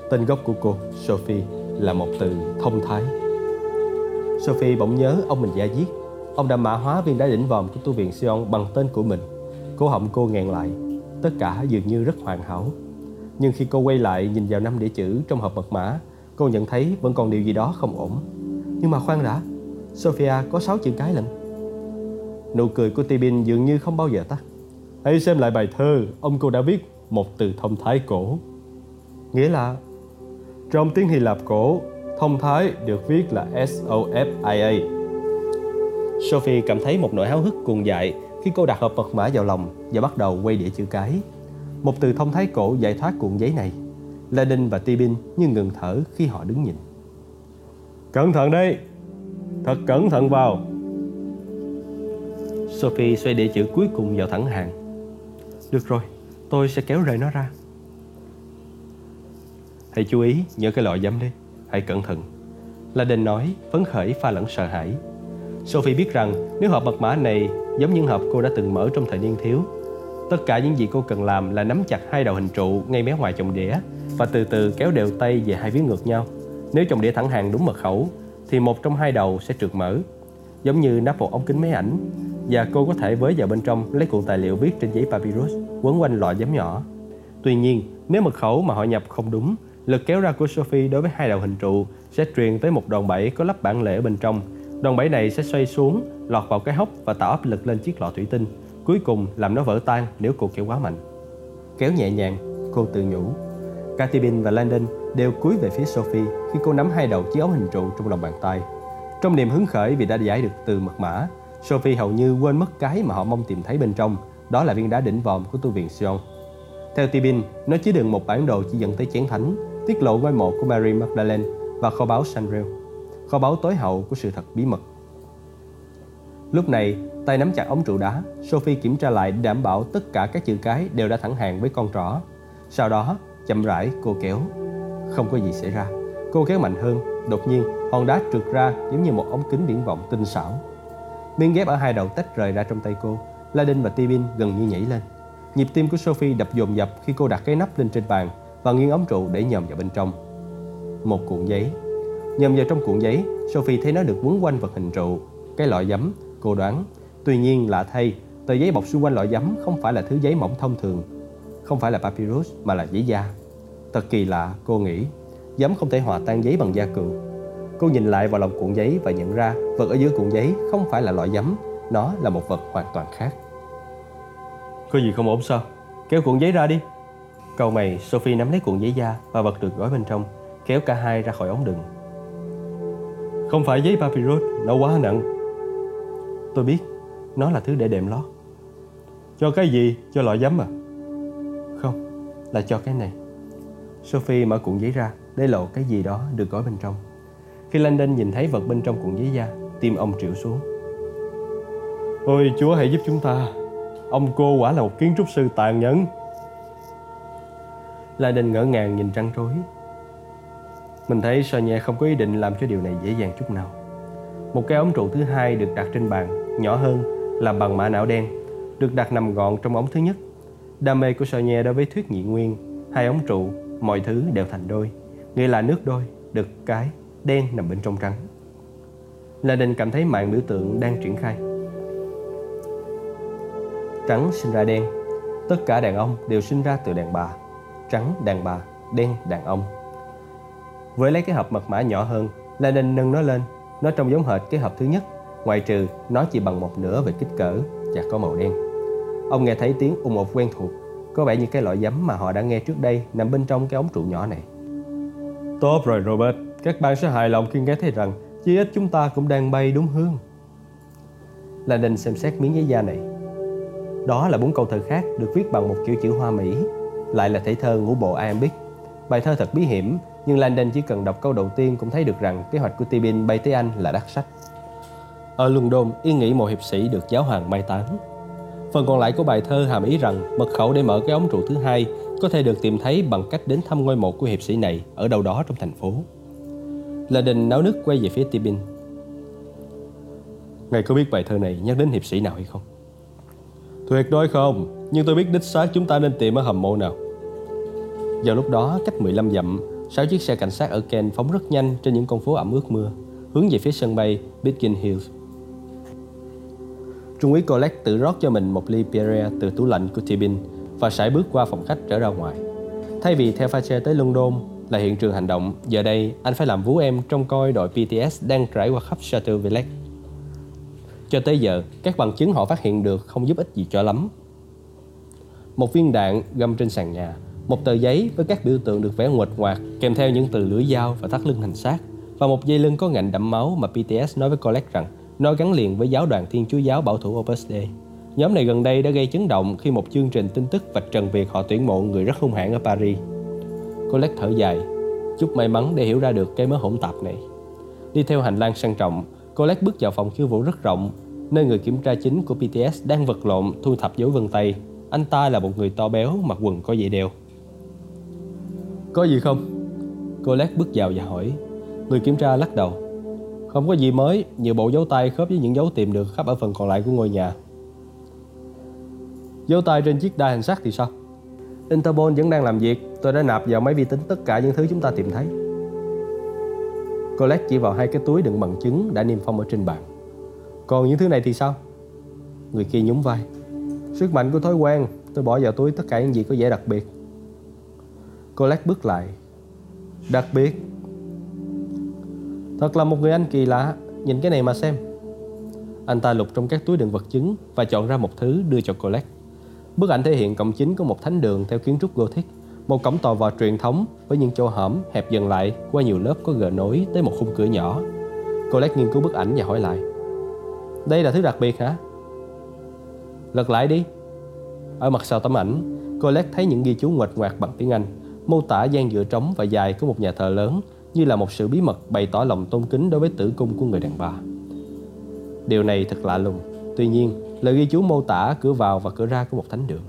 Tên gốc của cô, Sophie, là một từ thông thái. Sophie bỗng nhớ ông mình gia giết. Ông đã mã hóa viên đá đỉnh vòm của tu viện Sion bằng tên của mình. Cổ họng cô nghẹn lại. Tất cả dường như rất hoàn hảo. Nhưng khi cô quay lại nhìn vào năm đĩa chữ trong hộp mật mã, cô nhận thấy vẫn còn điều gì đó không ổn. Nhưng mà khoan đã, Sophia có 6 chữ cái lận. Nụ cười của Tibin dường như không bao giờ tắt. Hãy xem lại bài thơ ông cô đã viết một từ thông thái cổ. Nghĩa là trong tiếng Hy Lạp cổ, thông thái được viết là S-O-F-I-A. Sophie cảm thấy một nỗi háo hức cuồng dại khi cô đặt hộp mật mã vào lòng và bắt đầu quay đĩa chữ cái. Một từ thông thái cổ giải thoát cuộn giấy này. Ladin và Tibin như ngừng thở khi họ đứng nhìn. Cẩn thận đây! Thật cẩn thận vào! Sophie xoay đĩa chữ cuối cùng vào thẳng hàng. Được rồi, tôi sẽ kéo rời nó ra. Hãy chú ý nhớ cái loại dám đi, hãy cẩn thận. Ladin nói, phấn khởi pha lẫn sợ hãi. Sophie biết rằng nếu hộp mật mã này giống những hộp cô đã từng mở trong thời niên thiếu, tất cả những gì cô cần làm là nắm chặt hai đầu hình trụ ngay mé ngoài chồng đĩa và từ từ kéo đều tay về hai phía ngược nhau. Nếu chồng đĩa thẳng hàng đúng mật khẩu, thì một trong hai đầu sẽ trượt mở, giống như nắp một ống kính máy ảnh, và cô có thể với vào bên trong lấy cuộn tài liệu viết trên giấy papyrus quấn quanh lọ giấm nhỏ. Tuy nhiên, nếu mật khẩu mà họ nhập không đúng, lực kéo ra của Sophie đối với hai đầu hình trụ sẽ truyền tới một đòn bẩy có lắp bản lệ ở bên trong. Đòn bẩy này sẽ xoay xuống, lọt vào cái hốc và tạo áp lực lên chiếc lọ thủy tinh, cuối cùng làm nó vỡ tan nếu cô kéo quá mạnh. Kéo nhẹ nhàng, cô tự nhủ. Katibin và Landon đều cúi về phía Sophie khi cô nắm hai đầu chiếc ống hình trụ trong lòng bàn tay. Trong niềm hứng khởi vì đã giải được từ mật mã, Sophie hầu như quên mất cái mà họ mong tìm thấy bên trong, đó là viên đá đỉnh vòm của tu viện Sion. Theo Tibin, nó chứa đựng một bản đồ chỉ dẫn tới chén thánh, tiết lộ ngôi mộ của Mary Magdalene và kho báu Sanrio kho báu tối hậu của sự thật bí mật. Lúc này, tay nắm chặt ống trụ đá, Sophie kiểm tra lại để đảm bảo tất cả các chữ cái đều đã thẳng hàng với con trỏ. Sau đó, chậm rãi cô kéo. Không có gì xảy ra. Cô kéo mạnh hơn, đột nhiên hòn đá trượt ra giống như một ống kính viễn vọng tinh xảo. Miếng ghép ở hai đầu tách rời ra trong tay cô. Ladin và Tibin gần như nhảy lên. Nhịp tim của Sophie đập dồn dập khi cô đặt cái nắp lên trên bàn và nghiêng ống trụ để nhòm vào bên trong. Một cuộn giấy. Nhòm vào trong cuộn giấy, Sophie thấy nó được quấn quanh vật hình trụ, cái lọ giấm, cô đoán. Tuy nhiên lạ thay, tờ giấy bọc xung quanh lọ giấm không phải là thứ giấy mỏng thông thường, không phải là papyrus mà là giấy da. Thật kỳ lạ, cô nghĩ. Giấm không thể hòa tan giấy bằng da cừu. Cô nhìn lại vào lòng cuộn giấy và nhận ra vật ở dưới cuộn giấy không phải là loại giấm, nó là một vật hoàn toàn khác. Có gì không ổn sao? Kéo cuộn giấy ra đi. cầu mày, Sophie nắm lấy cuộn giấy da và vật được gói bên trong, kéo cả hai ra khỏi ống đựng. Không phải giấy papyrus, nó quá nặng. Tôi biết, nó là thứ để đệm lót. Cho cái gì? Cho loại giấm à? Không, là cho cái này. Sophie mở cuộn giấy ra, để lộ cái gì đó được gói bên trong. Khi Landon nhìn thấy vật bên trong cuộn giấy da, tim ông triệu xuống. Ôi Chúa hãy giúp chúng ta. Ông cô quả là một kiến trúc sư tàn nhẫn. Landon ngỡ ngàng nhìn trăng trối. Mình thấy Sonia không có ý định làm cho điều này dễ dàng chút nào. Một cái ống trụ thứ hai được đặt trên bàn, nhỏ hơn, làm bằng mã não đen, được đặt nằm gọn trong ống thứ nhất. Đam mê của Sonia đối với thuyết nhị nguyên, hai ống trụ, mọi thứ đều thành đôi, nghĩa là nước đôi, đực cái, đen nằm bên trong trắng. La Đình cảm thấy mạng biểu tượng đang triển khai. Trắng sinh ra đen, tất cả đàn ông đều sinh ra từ đàn bà. Trắng đàn bà, đen đàn ông. Với lấy cái hộp mật mã nhỏ hơn, La Đình nâng nó lên. Nó trông giống hệt cái hộp thứ nhất, ngoại trừ nó chỉ bằng một nửa về kích cỡ và có màu đen. Ông nghe thấy tiếng ung ột quen thuộc, có vẻ như cái loại giấm mà họ đã nghe trước đây nằm bên trong cái ống trụ nhỏ này. Tốt rồi Robert, các bạn sẽ hài lòng khi nghe thấy rằng chí ít chúng ta cũng đang bay đúng hướng. Landon xem xét miếng giấy da này. Đó là bốn câu thơ khác được viết bằng một kiểu chữ hoa Mỹ, lại là thể thơ ngũ bộ iambic. Bài thơ thật bí hiểm, nhưng Landon chỉ cần đọc câu đầu tiên cũng thấy được rằng kế hoạch của Tibin bay tới Anh là đắc sách. Ở London, yên nghĩ một hiệp sĩ được giáo hoàng mai táng. Phần còn lại của bài thơ hàm ý rằng mật khẩu để mở cái ống trụ thứ hai có thể được tìm thấy bằng cách đến thăm ngôi mộ của hiệp sĩ này ở đâu đó trong thành phố. Đình náo nước quay về phía Tibin. Ngài có biết bài thơ này nhắc đến hiệp sĩ nào hay không? Tuyệt đối không, nhưng tôi biết đích xác chúng ta nên tìm ở hầm mộ nào. Vào lúc đó, cách 15 dặm, sáu chiếc xe cảnh sát ở Kent phóng rất nhanh trên những con phố ẩm ướt mưa, hướng về phía sân bay Biggin Hills. Trung úy Colette tự rót cho mình một ly Pierre từ tủ lạnh của Tibin và sải bước qua phòng khách trở ra ngoài. Thay vì theo pha xe tới London là hiện trường hành động, giờ đây anh phải làm vú em trong coi đội PTS đang trải qua khắp Chateau Village. Cho tới giờ, các bằng chứng họ phát hiện được không giúp ích gì cho lắm. Một viên đạn găm trên sàn nhà, một tờ giấy với các biểu tượng được vẽ nguệch ngoạc kèm theo những từ lưỡi dao và thắt lưng hành xác và một dây lưng có ngạnh đẫm máu mà PTS nói với Collect rằng nó gắn liền với giáo đoàn Thiên Chúa giáo bảo thủ Opus Dei. Nhóm này gần đây đã gây chấn động khi một chương trình tin tức vạch trần việc họ tuyển mộ người rất hung hãn ở Paris. Collect thở dài, chúc may mắn để hiểu ra được cái mớ hỗn tạp này. Đi theo hành lang sang trọng, Collect bước vào phòng khiêu vũ rất rộng, nơi người kiểm tra chính của PTS đang vật lộn thu thập dấu vân tay. Anh ta là một người to béo, mặc quần có dây đeo. Có gì không? cô Lét bước vào và hỏi. Người kiểm tra lắc đầu. Không có gì mới, nhiều bộ dấu tay khớp với những dấu tìm được khắp ở phần còn lại của ngôi nhà. Dấu tay trên chiếc đai hành xác thì sao? Interpol vẫn đang làm việc, tôi đã nạp vào máy vi tính tất cả những thứ chúng ta tìm thấy. Colette chỉ vào hai cái túi đựng bằng chứng đã niêm phong ở trên bàn. Còn những thứ này thì sao? Người kia nhún vai. Sức mạnh của thói quen, tôi bỏ vào túi tất cả những gì có vẻ đặc biệt. Colette bước lại. Đặc biệt? Thật là một người anh kỳ lạ, nhìn cái này mà xem. Anh ta lục trong các túi đựng vật chứng và chọn ra một thứ đưa cho Colette. Bức ảnh thể hiện cổng chính của một thánh đường theo kiến trúc Gothic, một cổng tò vò truyền thống với những chỗ hõm hẹp dần lại qua nhiều lớp có gờ nối tới một khung cửa nhỏ. Colette nghiên cứu bức ảnh và hỏi lại. Đây là thứ đặc biệt hả? Lật lại đi. Ở mặt sau tấm ảnh, Colette thấy những ghi chú ngoạch ngoạc bằng tiếng Anh, mô tả gian giữa trống và dài của một nhà thờ lớn như là một sự bí mật bày tỏ lòng tôn kính đối với tử cung của người đàn bà. Điều này thật lạ lùng. Tuy nhiên, lời ghi chú mô tả cửa vào và cửa ra của một thánh đường.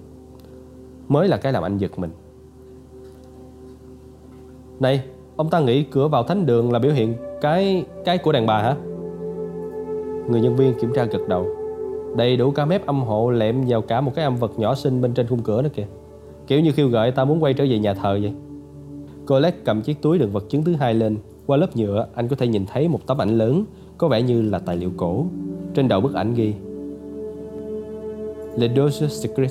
Mới là cái làm anh giật mình. Này, ông ta nghĩ cửa vào thánh đường là biểu hiện cái cái của đàn bà hả? Người nhân viên kiểm tra gật đầu. Đầy đủ cả mép âm hộ lẹm vào cả một cái âm vật nhỏ xinh bên trên khung cửa đó kìa. Kiểu như khiêu gợi ta muốn quay trở về nhà thờ vậy. Colette cầm chiếc túi đựng vật chứng thứ hai lên. Qua lớp nhựa, anh có thể nhìn thấy một tấm ảnh lớn, có vẻ như là tài liệu cổ. Trên đầu bức ảnh ghi Le Doge Secret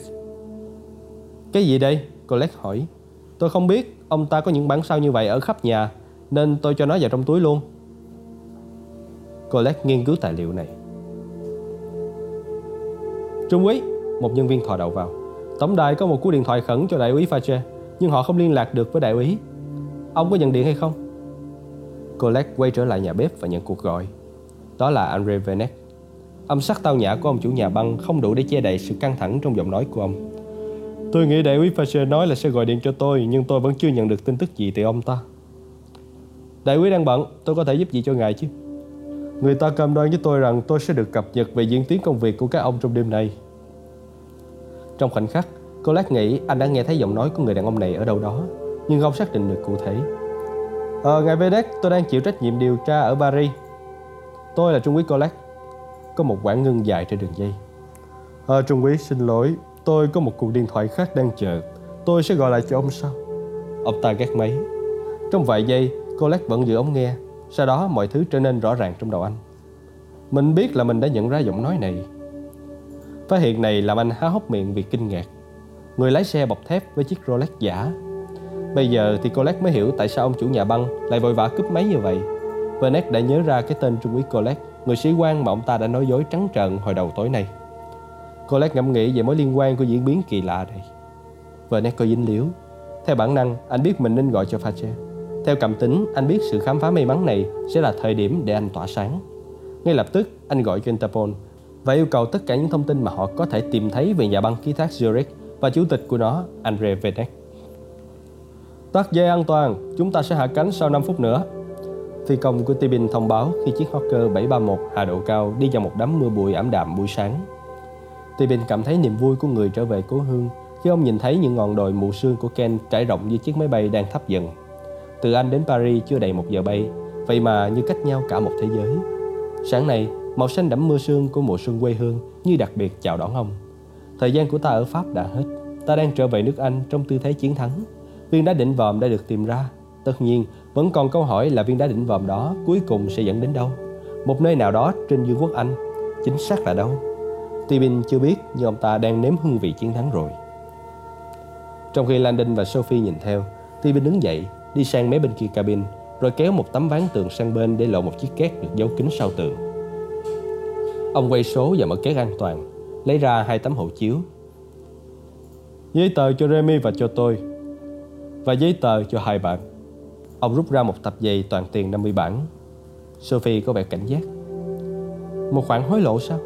Cái gì đây? Colette hỏi Tôi không biết Ông ta có những bản sao như vậy ở khắp nhà Nên tôi cho nó vào trong túi luôn Colette nghiên cứu tài liệu này Trung úy Một nhân viên thò đầu vào Tổng đài có một cú điện thoại khẩn cho đại úy Fache Nhưng họ không liên lạc được với đại úy Ông có nhận điện hay không? Colette quay trở lại nhà bếp và nhận cuộc gọi Đó là Andre Venet Âm sắc tao nhã của ông chủ nhà băng không đủ để che đậy sự căng thẳng trong giọng nói của ông. Tôi nghĩ đại úy Fache nói là sẽ gọi điện cho tôi, nhưng tôi vẫn chưa nhận được tin tức gì từ ông ta. Đại úy đang bận, tôi có thể giúp gì cho ngài chứ? Người ta cam đoan với tôi rằng tôi sẽ được cập nhật về diễn tiến công việc của các ông trong đêm nay. Trong khoảnh khắc, Colette nghĩ anh đã nghe thấy giọng nói của người đàn ông này ở đâu đó, nhưng không xác định được cụ thể. Ờ, ngài Vedek, tôi đang chịu trách nhiệm điều tra ở Paris. Tôi là Trung úy Colette có một quãng ngưng dài trên đường dây. Ờ, Trung úy xin lỗi, tôi có một cuộc điện thoại khác đang chờ. Tôi sẽ gọi lại cho ông sau. Ông ta gác máy. Trong vài giây, Colette vẫn giữ ống nghe. Sau đó mọi thứ trở nên rõ ràng trong đầu anh. Mình biết là mình đã nhận ra giọng nói này. Phát hiện này làm anh há hốc miệng vì kinh ngạc. Người lái xe bọc thép với chiếc Rolex giả. Bây giờ thì Colette mới hiểu tại sao ông chủ nhà băng lại vội vã cướp máy như vậy. Vernet đã nhớ ra cái tên Trung úy Colette người sĩ quan mà ông ta đã nói dối trắng trợn hồi đầu tối nay. Colette ngẫm nghĩ về mối liên quan của diễn biến kỳ lạ này. Vernet có dính líu. Theo bản năng, anh biết mình nên gọi cho Fache. Theo cảm tính, anh biết sự khám phá may mắn này sẽ là thời điểm để anh tỏa sáng. Ngay lập tức, anh gọi cho Interpol và yêu cầu tất cả những thông tin mà họ có thể tìm thấy về nhà băng ký thác Zurich và chủ tịch của nó, Andre Vedek. Tắt dây an toàn, chúng ta sẽ hạ cánh sau 5 phút nữa. Phi công của Tibin thông báo khi chiếc Hawker 731 hạ độ cao đi vào một đám mưa bụi ảm đạm buổi sáng. Tibin cảm thấy niềm vui của người trở về cố hương khi ông nhìn thấy những ngọn đồi mù sương của Ken trải rộng như chiếc máy bay đang thấp dần. Từ Anh đến Paris chưa đầy một giờ bay, vậy mà như cách nhau cả một thế giới. Sáng nay, màu xanh đẫm mưa sương của mùa xuân quê hương như đặc biệt chào đón ông. Thời gian của ta ở Pháp đã hết, ta đang trở về nước Anh trong tư thế chiến thắng. Viên đá đỉnh vòm đã được tìm ra. Tất nhiên, vẫn còn câu hỏi là viên đá đỉnh vòm đó cuối cùng sẽ dẫn đến đâu? Một nơi nào đó trên vương quốc Anh. Chính xác là đâu? Tibin chưa biết nhưng ông ta đang nếm hương vị chiến thắng rồi. Trong khi Landon và Sophie nhìn theo, Tibin đứng dậy, đi sang mé bên kia cabin, rồi kéo một tấm ván tường sang bên để lộ một chiếc két được giấu kín sau tường. Ông quay số và mở két an toàn, lấy ra hai tấm hộ chiếu. Giấy tờ cho Remy và cho tôi, và giấy tờ cho hai bạn. Ông rút ra một tập giày toàn tiền 50 bản. Sophie có vẻ cảnh giác. Một khoản hối lộ sao?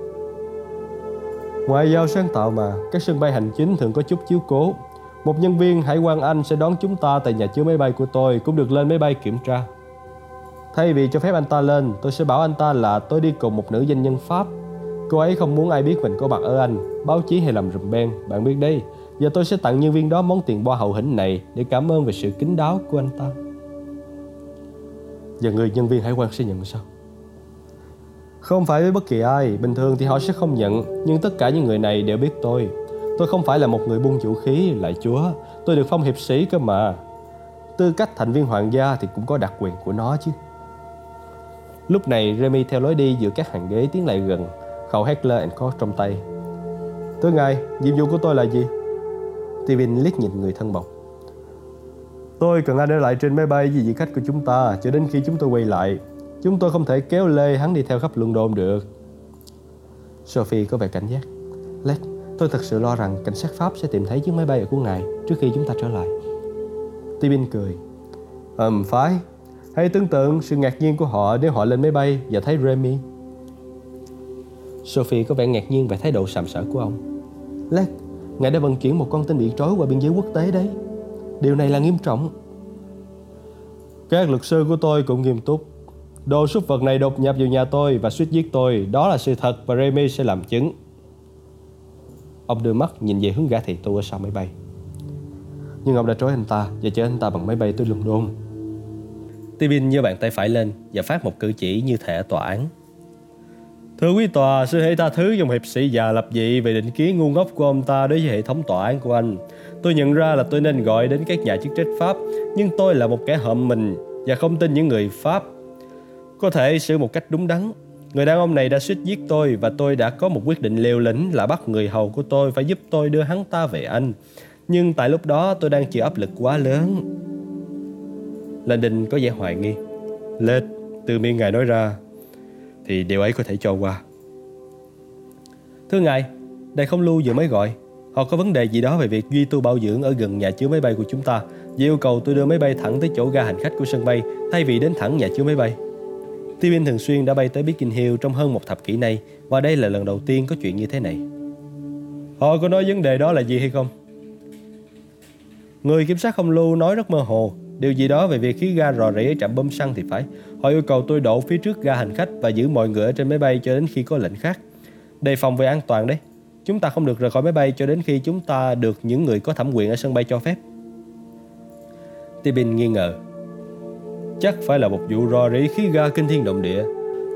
Ngoại giao sáng tạo mà, các sân bay hành chính thường có chút chiếu cố. Một nhân viên hải quan Anh sẽ đón chúng ta tại nhà chứa máy bay của tôi cũng được lên máy bay kiểm tra. Thay vì cho phép anh ta lên, tôi sẽ bảo anh ta là tôi đi cùng một nữ doanh nhân Pháp. Cô ấy không muốn ai biết mình có mặt ở Anh, báo chí hay làm rùm beng, bạn biết đấy. Giờ tôi sẽ tặng nhân viên đó món tiền boa hậu hĩnh này để cảm ơn về sự kính đáo của anh ta. Giờ người nhân viên hải quan sẽ nhận sao? Không phải với bất kỳ ai, bình thường thì họ sẽ không nhận, nhưng tất cả những người này đều biết tôi. Tôi không phải là một người buôn vũ khí, lại chúa, tôi được phong hiệp sĩ cơ mà. Tư cách thành viên hoàng gia thì cũng có đặc quyền của nó chứ. Lúc này Remy theo lối đi giữa các hàng ghế tiến lại gần, khẩu Heckler and Koch trong tay. Thưa ngài, nhiệm vụ của tôi là gì? Steven liếc nhìn người thân bọc. Tôi cần anh ở lại trên máy bay với vị khách của chúng ta cho đến khi chúng tôi quay lại. Chúng tôi không thể kéo lê hắn đi theo khắp London được. Sophie có vẻ cảnh giác. Lex, tôi thật sự lo rằng cảnh sát Pháp sẽ tìm thấy chiếc máy bay của ngài trước khi chúng ta trở lại. Tibin cười. Ừm, phải. Hãy tưởng tượng sự ngạc nhiên của họ nếu họ lên máy bay và thấy Remy. Sophie có vẻ ngạc nhiên về thái độ sàm sỡ của ông. Lát, ngài đã vận chuyển một con tin bị trói qua biên giới quốc tế đấy. Điều này là nghiêm trọng. Các luật sư của tôi cũng nghiêm túc. Đồ súc vật này đột nhập vào nhà tôi và suýt giết tôi. Đó là sự thật và Remy sẽ làm chứng. Ông đưa mắt nhìn về hướng gã thị tu ở sau máy bay. Nhưng ông đã trói anh ta và chở anh ta bằng máy bay tới London. Tibin giơ bàn tay phải lên và phát một cử chỉ như thể tòa án. Thưa quý tòa, sư hãy tha thứ dòng hiệp sĩ già lập dị về định kiến ngu ngốc của ông ta đối với hệ thống tòa án của anh. Tôi nhận ra là tôi nên gọi đến các nhà chức trách Pháp, nhưng tôi là một kẻ hợm mình và không tin những người Pháp. Có thể xử một cách đúng đắn. Người đàn ông này đã suýt giết tôi và tôi đã có một quyết định liều lĩnh là bắt người hầu của tôi phải giúp tôi đưa hắn ta về Anh. Nhưng tại lúc đó tôi đang chịu áp lực quá lớn. Landon có vẻ hoài nghi. Lệch, từ miệng ngài nói ra, thì điều ấy có thể cho qua. Thưa ngài, đại không lưu vừa mới gọi. Họ có vấn đề gì đó về việc duy tu bảo dưỡng ở gần nhà chứa máy bay của chúng ta và yêu cầu tôi đưa máy bay thẳng tới chỗ ga hành khách của sân bay thay vì đến thẳng nhà chứa máy bay. Steven thường xuyên đã bay tới Biggin Hill trong hơn một thập kỷ nay và đây là lần đầu tiên có chuyện như thế này. Họ có nói vấn đề đó là gì hay không? Người kiểm soát không lưu nói rất mơ hồ Điều gì đó về việc khí ga rò rỉ ở trạm bơm xăng thì phải. Họ yêu cầu tôi đổ phía trước ga hành khách Và giữ mọi người ở trên máy bay cho đến khi có lệnh khác. Đề phòng về an toàn đấy. Chúng ta không được rời khỏi máy bay cho đến khi chúng ta được những người có thẩm quyền ở sân bay cho phép. Tibin nghi ngờ. Chắc phải là một vụ rò rỉ khí ga kinh thiên động địa.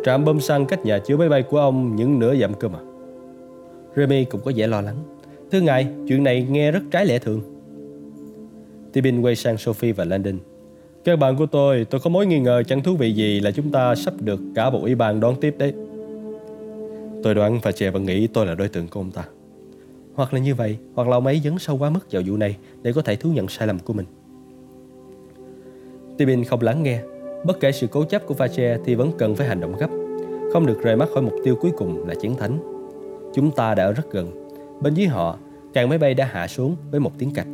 Trạm bơm xăng cách nhà chứa máy bay của ông những nửa dặm cơ mà. Remy cũng có vẻ lo lắng. Thưa ngài, chuyện này nghe rất trái lẽ thường. Tibin quay sang Sophie và Landon. Các bạn của tôi, tôi có mối nghi ngờ chẳng thú vị gì là chúng ta sắp được cả bộ ủy ban đón tiếp đấy. Tôi đoán và chè vẫn nghĩ tôi là đối tượng của ông ta. Hoặc là như vậy, hoặc là ông ấy dấn sâu quá mức vào vụ này để có thể thú nhận sai lầm của mình. Tibin không lắng nghe. Bất kể sự cố chấp của Fache thì vẫn cần phải hành động gấp. Không được rời mắt khỏi mục tiêu cuối cùng là chiến thánh. Chúng ta đã ở rất gần. Bên dưới họ, càng máy bay đã hạ xuống với một tiếng cạch.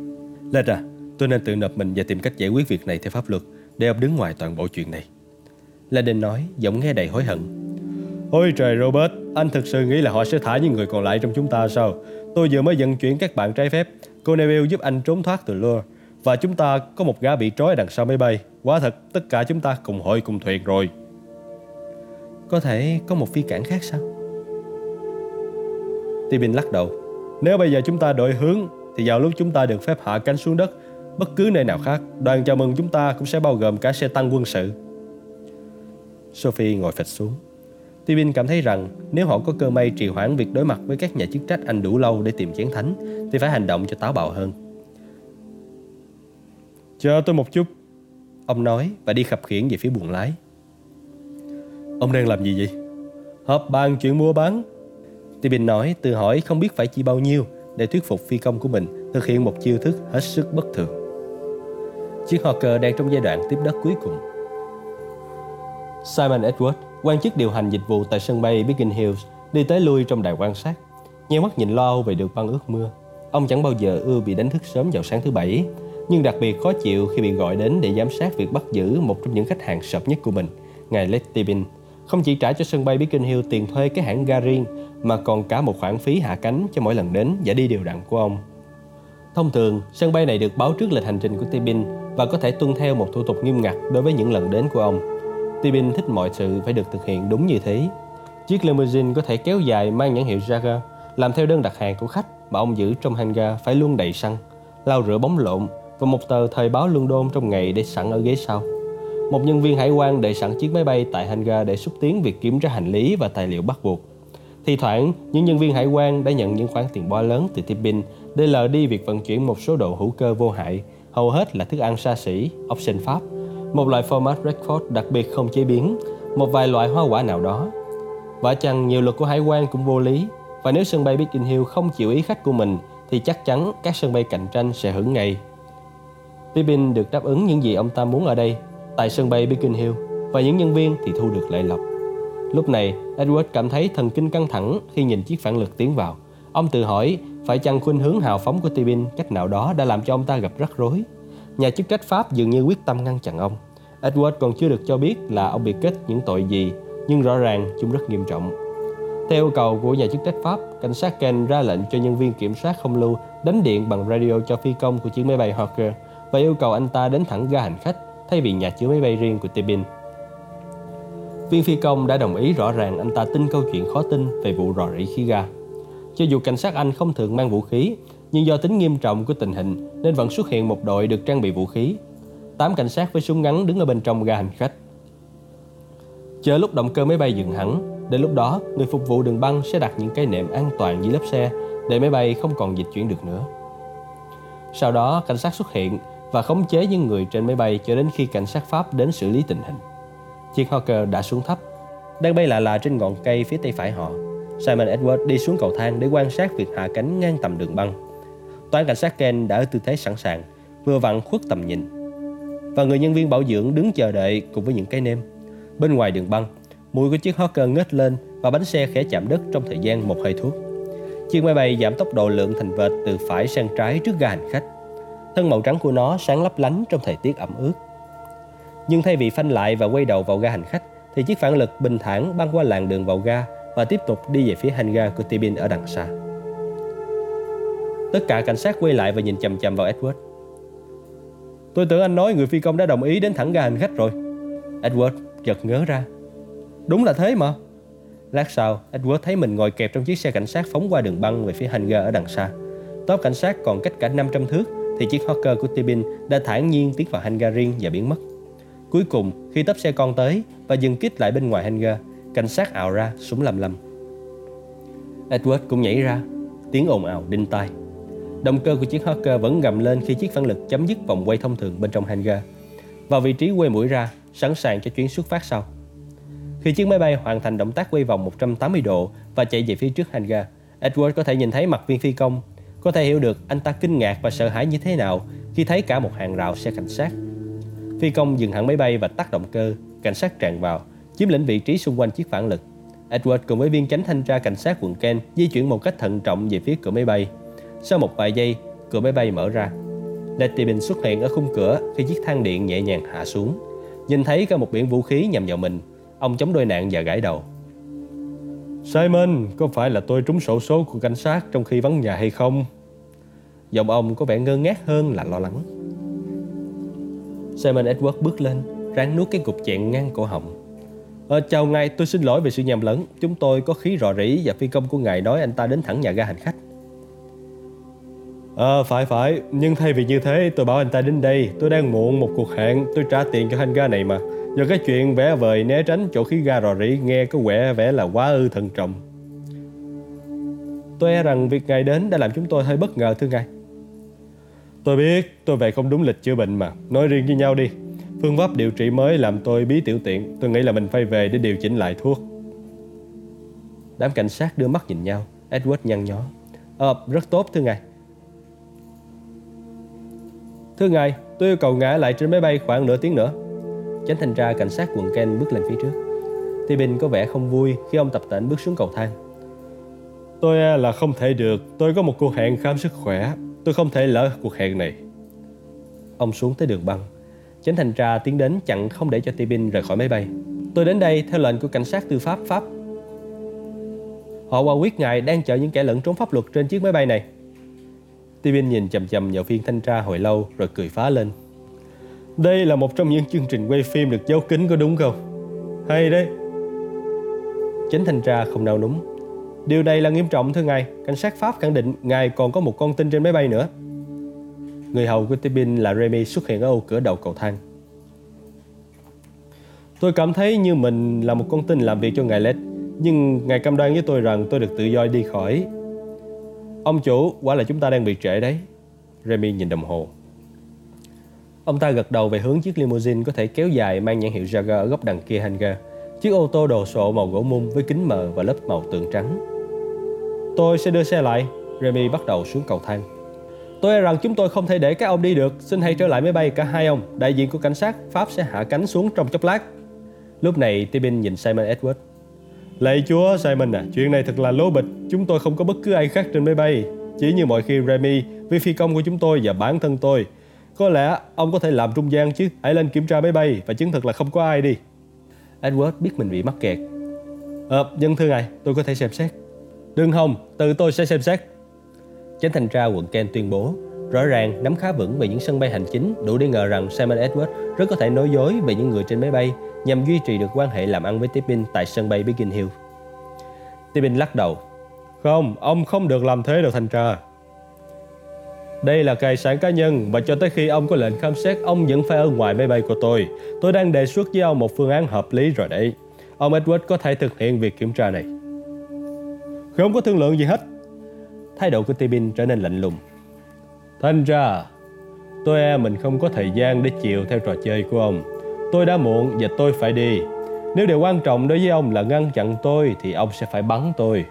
Lên à, Tôi nên tự nộp mình và tìm cách giải quyết việc này theo pháp luật để ông đứng ngoài toàn bộ chuyện này. Landon nói, giọng nghe đầy hối hận. Ôi trời Robert, anh thực sự nghĩ là họ sẽ thả những người còn lại trong chúng ta sao? Tôi vừa mới vận chuyển các bạn trái phép. Cô Neville giúp anh trốn thoát từ Lure. Và chúng ta có một gã bị trói đằng sau máy bay. Quả thật, tất cả chúng ta cùng hội cùng thuyền rồi. Có thể có một phi cảng khác sao? Tibin lắc đầu. Nếu bây giờ chúng ta đổi hướng, thì vào lúc chúng ta được phép hạ cánh xuống đất, bất cứ nơi nào khác, đoàn chào mừng chúng ta cũng sẽ bao gồm cả xe tăng quân sự. Sophie ngồi phịch xuống. Tibin cảm thấy rằng nếu họ có cơ may trì hoãn việc đối mặt với các nhà chức trách anh đủ lâu để tìm chén thánh, thì phải hành động cho táo bạo hơn. Chờ tôi một chút, ông nói và đi khập khiển về phía buồng lái. Ông đang làm gì vậy? Họp bàn chuyện mua bán. Tibin nói tự hỏi không biết phải chi bao nhiêu để thuyết phục phi công của mình thực hiện một chiêu thức hết sức bất thường. Chiếc Hawker đang trong giai đoạn tiếp đất cuối cùng. Simon Edward, quan chức điều hành dịch vụ tại sân bay Biggin Hills, đi tới lui trong đài quan sát, nheo mắt nhìn lo âu về được băng ướt mưa. Ông chẳng bao giờ ưa bị đánh thức sớm vào sáng thứ bảy, nhưng đặc biệt khó chịu khi bị gọi đến để giám sát việc bắt giữ một trong những khách hàng sợp nhất của mình, ngài Letty Bin. Không chỉ trả cho sân bay Biggin Hill tiền thuê cái hãng ga riêng, mà còn cả một khoản phí hạ cánh cho mỗi lần đến và đi đều đặn của ông. Thông thường, sân bay này được báo trước lịch hành trình của Tibin và có thể tuân theo một thủ tục nghiêm ngặt đối với những lần đến của ông. Tibin thích mọi sự phải được thực hiện đúng như thế. Chiếc limousine có thể kéo dài mang nhãn hiệu Jaguar, làm theo đơn đặt hàng của khách mà ông giữ trong hangar phải luôn đầy xăng, lau rửa bóng lộn và một tờ thời báo London trong ngày để sẵn ở ghế sau. Một nhân viên hải quan để sẵn chiếc máy bay tại hangar để xúc tiến việc kiểm tra hành lý và tài liệu bắt buộc. Thì thoảng, những nhân viên hải quan đã nhận những khoản tiền bo lớn từ tipping để lờ đi việc vận chuyển một số đồ hữu cơ vô hại, hầu hết là thức ăn xa xỉ, ốc Pháp, một loại format record đặc biệt không chế biến, một vài loại hoa quả nào đó. Và chăng nhiều luật của hải quan cũng vô lý, và nếu sân bay Biggin Hill không chịu ý khách của mình thì chắc chắn các sân bay cạnh tranh sẽ hưởng ngay. Pippin được đáp ứng những gì ông ta muốn ở đây, tại sân bay Biggin Hill, và những nhân viên thì thu được lợi lộc. Lúc này, Edward cảm thấy thần kinh căng thẳng khi nhìn chiếc phản lực tiến vào. Ông tự hỏi, phải chăng khuynh hướng hào phóng của Tibin cách nào đó đã làm cho ông ta gặp rắc rối? Nhà chức trách Pháp dường như quyết tâm ngăn chặn ông. Edward còn chưa được cho biết là ông bị kết những tội gì, nhưng rõ ràng chúng rất nghiêm trọng. Theo yêu cầu của nhà chức trách Pháp, cảnh sát Ken ra lệnh cho nhân viên kiểm soát không lưu đánh điện bằng radio cho phi công của chiếc máy bay Hawker và yêu cầu anh ta đến thẳng ga hành khách thay vì nhà chứa máy bay riêng của Tibin. Viên phi công đã đồng ý rõ ràng anh ta tin câu chuyện khó tin về vụ rò rỉ khí ga. Cho dù cảnh sát Anh không thường mang vũ khí, nhưng do tính nghiêm trọng của tình hình nên vẫn xuất hiện một đội được trang bị vũ khí. Tám cảnh sát với súng ngắn đứng ở bên trong ga hành khách. Chờ lúc động cơ máy bay dừng hẳn, đến lúc đó người phục vụ đường băng sẽ đặt những cái nệm an toàn dưới lớp xe để máy bay không còn dịch chuyển được nữa. Sau đó cảnh sát xuất hiện và khống chế những người trên máy bay cho đến khi cảnh sát Pháp đến xử lý tình hình. Chiếc Hawker đã xuống thấp, đang bay lạ lạ trên ngọn cây phía tây phải họ. Simon Edward đi xuống cầu thang để quan sát việc hạ cánh ngang tầm đường băng. Toán cảnh sát Ken đã ở tư thế sẵn sàng, vừa vặn khuất tầm nhìn. Và người nhân viên bảo dưỡng đứng chờ đợi cùng với những cái nêm. Bên ngoài đường băng, mùi của chiếc Hawker ngất lên và bánh xe khẽ chạm đất trong thời gian một hơi thuốc. Chiếc máy bay giảm tốc độ lượng thành vệt từ phải sang trái trước ga hành khách. Thân màu trắng của nó sáng lấp lánh trong thời tiết ẩm ướt. Nhưng thay vì phanh lại và quay đầu vào ga hành khách, thì chiếc phản lực bình thản băng qua làn đường vào ga và tiếp tục đi về phía hangar của Tibin ở đằng xa. Tất cả cảnh sát quay lại và nhìn chầm chầm vào Edward. Tôi tưởng anh nói người phi công đã đồng ý đến thẳng ga hành khách rồi. Edward giật ngớ ra. Đúng là thế mà. Lát sau, Edward thấy mình ngồi kẹp trong chiếc xe cảnh sát phóng qua đường băng về phía hangar ở đằng xa. Top cảnh sát còn cách cả 500 thước thì chiếc Hawker của Tibin đã thản nhiên tiến vào hangar riêng và biến mất. Cuối cùng, khi tấp xe con tới và dừng kít lại bên ngoài hangar, cảnh sát ảo ra súng lầm lầm. Edward cũng nhảy ra, tiếng ồn ào đinh tai. Động cơ của chiếc Hawker vẫn gầm lên khi chiếc phản lực chấm dứt vòng quay thông thường bên trong hangar. Vào vị trí quay mũi ra, sẵn sàng cho chuyến xuất phát sau. Khi chiếc máy bay hoàn thành động tác quay vòng 180 độ và chạy về phía trước hangar, Edward có thể nhìn thấy mặt viên phi công có thể hiểu được anh ta kinh ngạc và sợ hãi như thế nào khi thấy cả một hàng rào xe cảnh sát. Phi công dừng hẳn máy bay và tắt động cơ, cảnh sát tràn vào, chiếm lĩnh vị trí xung quanh chiếc phản lực. Edward cùng với viên chánh thanh tra cảnh sát quận Kent di chuyển một cách thận trọng về phía cửa máy bay. Sau một vài giây, cửa máy bay mở ra. Letty xuất hiện ở khung cửa khi chiếc thang điện nhẹ nhàng hạ xuống. Nhìn thấy có một biển vũ khí nhằm vào mình, ông chống đôi nạn và gãi đầu. Simon, có phải là tôi trúng sổ số của cảnh sát trong khi vắng nhà hay không? Giọng ông có vẻ ngơ ngác hơn là lo lắng. Simon Edward bước lên, ráng nuốt cái cục chẹn ngang cổ họng. Ờ, chào ngài, tôi xin lỗi về sự nhầm lẫn. Chúng tôi có khí rò rỉ và phi công của ngài nói anh ta đến thẳng nhà ga hành khách. À, phải phải, nhưng thay vì như thế tôi bảo anh ta đến đây. Tôi đang muộn một cuộc hẹn, tôi trả tiền cho hành ga này mà. Do cái chuyện vẽ vời né tránh chỗ khí ga rò rỉ nghe có vẻ vẻ là quá ư thận trọng. Tôi e rằng việc ngài đến đã làm chúng tôi hơi bất ngờ thưa ngài. Tôi biết tôi về không đúng lịch chữa bệnh mà. Nói riêng với nhau đi. Phương pháp điều trị mới làm tôi bí tiểu tiện. Tôi nghĩ là mình phải về để điều chỉnh lại thuốc. Đám cảnh sát đưa mắt nhìn nhau. Edward nhăn nhó. Ờ, rất tốt thưa ngài. Thưa ngài, tôi yêu cầu ngã lại trên máy bay khoảng nửa tiếng nữa. Chánh thanh tra cảnh sát quận Ken bước lên phía trước. Tibin có vẻ không vui khi ông tập tễnh bước xuống cầu thang. Tôi à, là không thể được. Tôi có một cuộc hẹn khám sức khỏe. Tôi không thể lỡ cuộc hẹn này. Ông xuống tới đường băng. Chánh thanh tra tiến đến chặn không để cho Tibin rời khỏi máy bay Tôi đến đây theo lệnh của cảnh sát tư pháp Pháp Họ qua quyết ngài đang chở những kẻ lẫn trốn pháp luật trên chiếc máy bay này Tibin nhìn chầm chầm vào phiên thanh tra hồi lâu rồi cười phá lên đây là một trong những chương trình quay phim được giấu kín có đúng không? Hay đấy. Chính thanh tra không nào núng. Điều này là nghiêm trọng thưa ngài. Cảnh sát Pháp khẳng định ngài còn có một con tin trên máy bay nữa. Người hầu của Tibin là Remy xuất hiện ở ô cửa đầu cầu thang. Tôi cảm thấy như mình là một con tin làm việc cho ngài Led, nhưng ngài cam đoan với tôi rằng tôi được tự do đi khỏi. Ông chủ, quả là chúng ta đang bị trễ đấy. Remy nhìn đồng hồ. Ông ta gật đầu về hướng chiếc limousine có thể kéo dài mang nhãn hiệu Jaguar ở góc đằng kia hangar. Chiếc ô tô đồ sộ màu gỗ mung với kính mờ và lớp màu tường trắng. Tôi sẽ đưa xe lại. Remy bắt đầu xuống cầu thang. Tôi e rằng chúng tôi không thể để các ông đi được. Xin hãy trở lại máy bay cả hai ông. Đại diện của cảnh sát Pháp sẽ hạ cánh xuống trong chốc lát. Lúc này, Tibin nhìn Simon Edward. Lạy chúa Simon à, chuyện này thật là lố bịch. Chúng tôi không có bất cứ ai khác trên máy bay. Chỉ như mọi khi Remy, vì phi công của chúng tôi và bản thân tôi có lẽ ông có thể làm trung gian chứ Hãy lên kiểm tra máy bay và chứng thực là không có ai đi Edward biết mình bị mắc kẹt Ờ, dân thưa ngài, tôi có thể xem xét Đừng hồng, từ tôi sẽ xem xét Chánh thanh tra quận Kent tuyên bố Rõ ràng nắm khá vững về những sân bay hành chính Đủ để ngờ rằng Simon Edwards rất có thể nói dối về những người trên máy bay Nhằm duy trì được quan hệ làm ăn với Tippin tại sân bay Biggin Hill Tippin lắc đầu Không, ông không được làm thế đâu thanh tra đây là tài sản cá nhân và cho tới khi ông có lệnh khám xét, ông vẫn phải ở ngoài máy bay của tôi. Tôi đang đề xuất với ông một phương án hợp lý rồi đấy. Ông Edward có thể thực hiện việc kiểm tra này. Không có thương lượng gì hết. Thái độ của Tibin trở nên lạnh lùng. Thành ra, tôi e mình không có thời gian để chịu theo trò chơi của ông. Tôi đã muộn và tôi phải đi. Nếu điều quan trọng đối với ông là ngăn chặn tôi thì ông sẽ phải bắn tôi.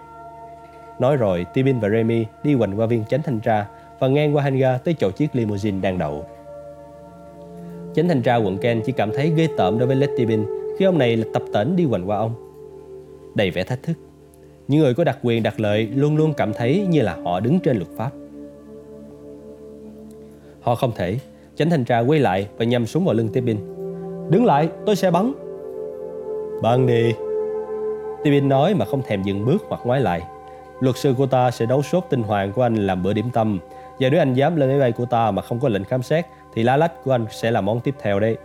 Nói rồi, Tibin và Remy đi quanh qua viên chánh thanh tra và ngang qua hangar tới chỗ chiếc limousine đang đậu. Chánh thanh tra quận Ken chỉ cảm thấy ghê tởm đối với Letty Tibin khi ông này là tập tễnh đi quanh qua ông. Đầy vẻ thách thức. Những người có đặc quyền đặc lợi luôn luôn cảm thấy như là họ đứng trên luật pháp. Họ không thể. Chánh thanh tra quay lại và nhắm súng vào lưng Tibin. Đứng lại, tôi sẽ bắn. Bắn đi. Tibin nói mà không thèm dừng bước hoặc ngoái lại. Luật sư của ta sẽ đấu sốt tinh hoàng của anh làm bữa điểm tâm Và nếu anh dám lên máy bay của ta mà không có lệnh khám xét thì lá lách của anh sẽ là món tiếp theo đấy.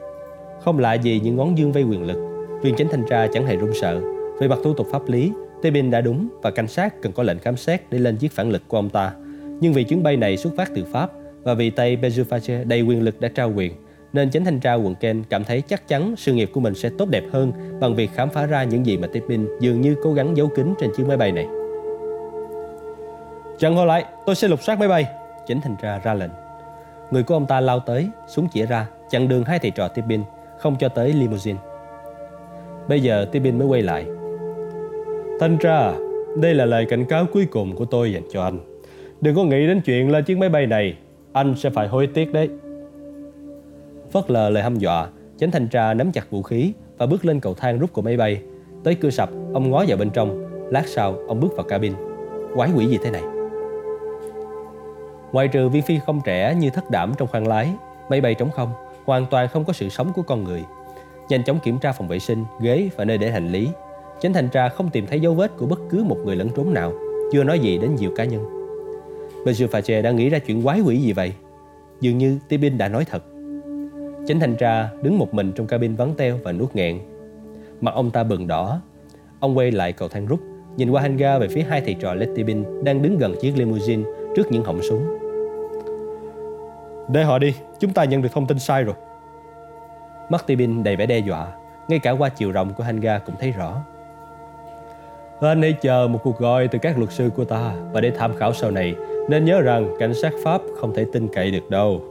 Không lạ gì những ngón dương vây quyền lực. Viên chánh thanh tra chẳng hề run sợ. Về mặt thủ tục pháp lý, Tebin đã đúng và cảnh sát cần có lệnh khám xét để lên chiếc phản lực của ông ta. Nhưng vì chuyến bay này xuất phát từ Pháp và vì Tây Bezufache đầy quyền lực đã trao quyền, nên chánh thanh tra quận Ken cảm thấy chắc chắn sự nghiệp của mình sẽ tốt đẹp hơn bằng việc khám phá ra những gì mà Tebin dường như cố gắng giấu kín trên chiếc máy bay này. Chặn họ lại, tôi sẽ lục soát máy bay, Chánh thanh tra ra lệnh Người của ông ta lao tới Súng chĩa ra Chặn đường hai thầy trò Tippin Không cho tới limousine Bây giờ Tippin mới quay lại Thanh tra Đây là lời cảnh cáo cuối cùng của tôi dành cho anh. Đừng có nghĩ đến chuyện lên chiếc máy bay này Anh sẽ phải hối tiếc đấy. Phớt lờ lời hăm dọa Chánh thanh tra nắm chặt vũ khí Và bước lên cầu thang rút của máy bay. Tới cửa sập Ông ngó vào bên trong. Lát sau ông bước vào cabin. Quái quỷ gì thế này? Ngoài trừ viên phi không trẻ như thất đảm trong khoang lái, máy bay trống không, hoàn toàn không có sự sống của con người. Nhanh chóng kiểm tra phòng vệ sinh, ghế và nơi để hành lý. Chánh thanh tra không tìm thấy dấu vết của bất cứ một người lẫn trốn nào, chưa nói gì đến nhiều cá nhân. Monsieur Fache đang nghĩ ra chuyện quái quỷ gì vậy? Dường như Tibin đã nói thật. Chánh thanh tra đứng một mình trong cabin vắng teo và nuốt nghẹn. Mặt ông ta bừng đỏ. Ông quay lại cầu thang rút, nhìn qua hangar về phía hai thầy trò Letty Bin đang đứng gần chiếc limousine trước những họng súng. Để họ đi, chúng ta nhận được thông tin sai rồi. Mắt Tibin đầy vẻ đe dọa, ngay cả qua chiều rộng của hangar cũng thấy rõ. Anh hãy chờ một cuộc gọi từ các luật sư của ta và để tham khảo sau này nên nhớ rằng cảnh sát Pháp không thể tin cậy được đâu.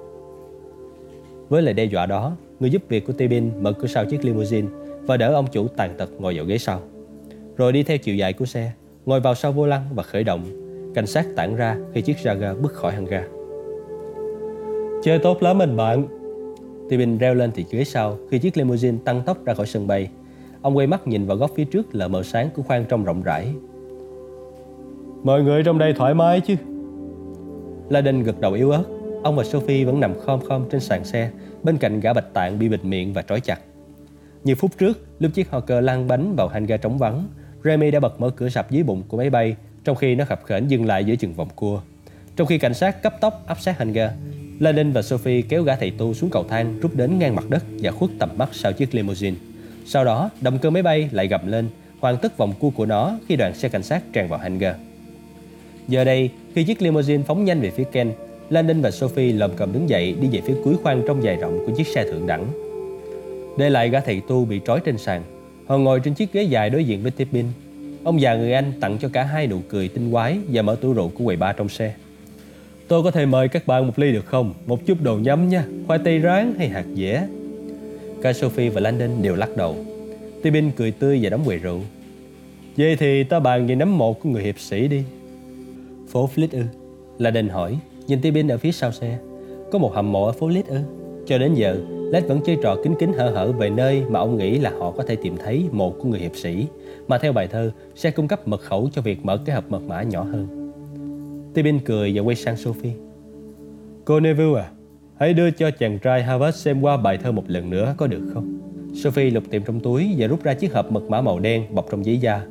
Với lời đe dọa đó, người giúp việc của Tibin mở cửa sau chiếc limousine và đỡ ông chủ tàn tật ngồi vào ghế sau. Rồi đi theo chiều dài của xe, ngồi vào sau vô lăng và khởi động. Cảnh sát tản ra khi chiếc Jaguar bước khỏi hangar. Chơi tốt lắm anh bạn. Tibin reo lên từ ghế sau khi chiếc limousine tăng tốc ra khỏi sân bay. Ông quay mắt nhìn vào góc phía trước là mờ sáng của khoang trong rộng rãi. Mọi người trong đây thoải mái chứ? La đinh gật đầu yếu ớt. Ông và Sophie vẫn nằm khom khom trên sàn xe bên cạnh gã bạch tạng bị bịt miệng và trói chặt. Như phút trước, lúc chiếc Hawker lăn bánh vào hành ga trống vắng, Remy đã bật mở cửa sập dưới bụng của máy bay trong khi nó khập khểnh dừng lại giữa chừng vòng cua. Trong khi cảnh sát cấp tốc áp sát hành ga, La đinh và Sophie kéo gã thầy tu xuống cầu thang rút đến ngang mặt đất và khuất tầm mắt sau chiếc limousine. Sau đó, động cơ máy bay lại gầm lên, hoàn tất vòng cua của nó khi đoàn xe cảnh sát tràn vào hangar. Giờ đây, khi chiếc limousine phóng nhanh về phía Ken, Landon và Sophie lầm cầm đứng dậy đi về phía cuối khoang trong dài rộng của chiếc xe thượng đẳng. Để lại gã thầy tu bị trói trên sàn, họ ngồi trên chiếc ghế dài đối diện với Tippin. Ông già người Anh tặng cho cả hai nụ cười tinh quái và mở tủ rượu của quầy bar trong xe. Tôi có thể mời các bạn một ly được không? Một chút đồ nhắm nha, khoai tây rán hay hạt dẻ. Cả Sophie và Landon đều lắc đầu. Tippin cười tươi và đóng quầy rượu. Vậy thì ta bàn về nấm một của người hiệp sĩ đi. Phố Flit ư? Landon hỏi, nhìn Tippin ở phía sau xe. Có một hầm mộ ở phố Flit ư? Cho đến giờ, Led vẫn chơi trò kín kín hở hở về nơi mà ông nghĩ là họ có thể tìm thấy mộ của người hiệp sĩ, mà theo bài thơ sẽ cung cấp mật khẩu cho việc mở cái hộp mật mã nhỏ hơn. Tippin cười và quay sang Sophie. Cô Neville à, hãy đưa cho chàng trai Harvard xem qua bài thơ một lần nữa có được không? Sophie lục tìm trong túi và rút ra chiếc hộp mật mã màu đen bọc trong giấy da.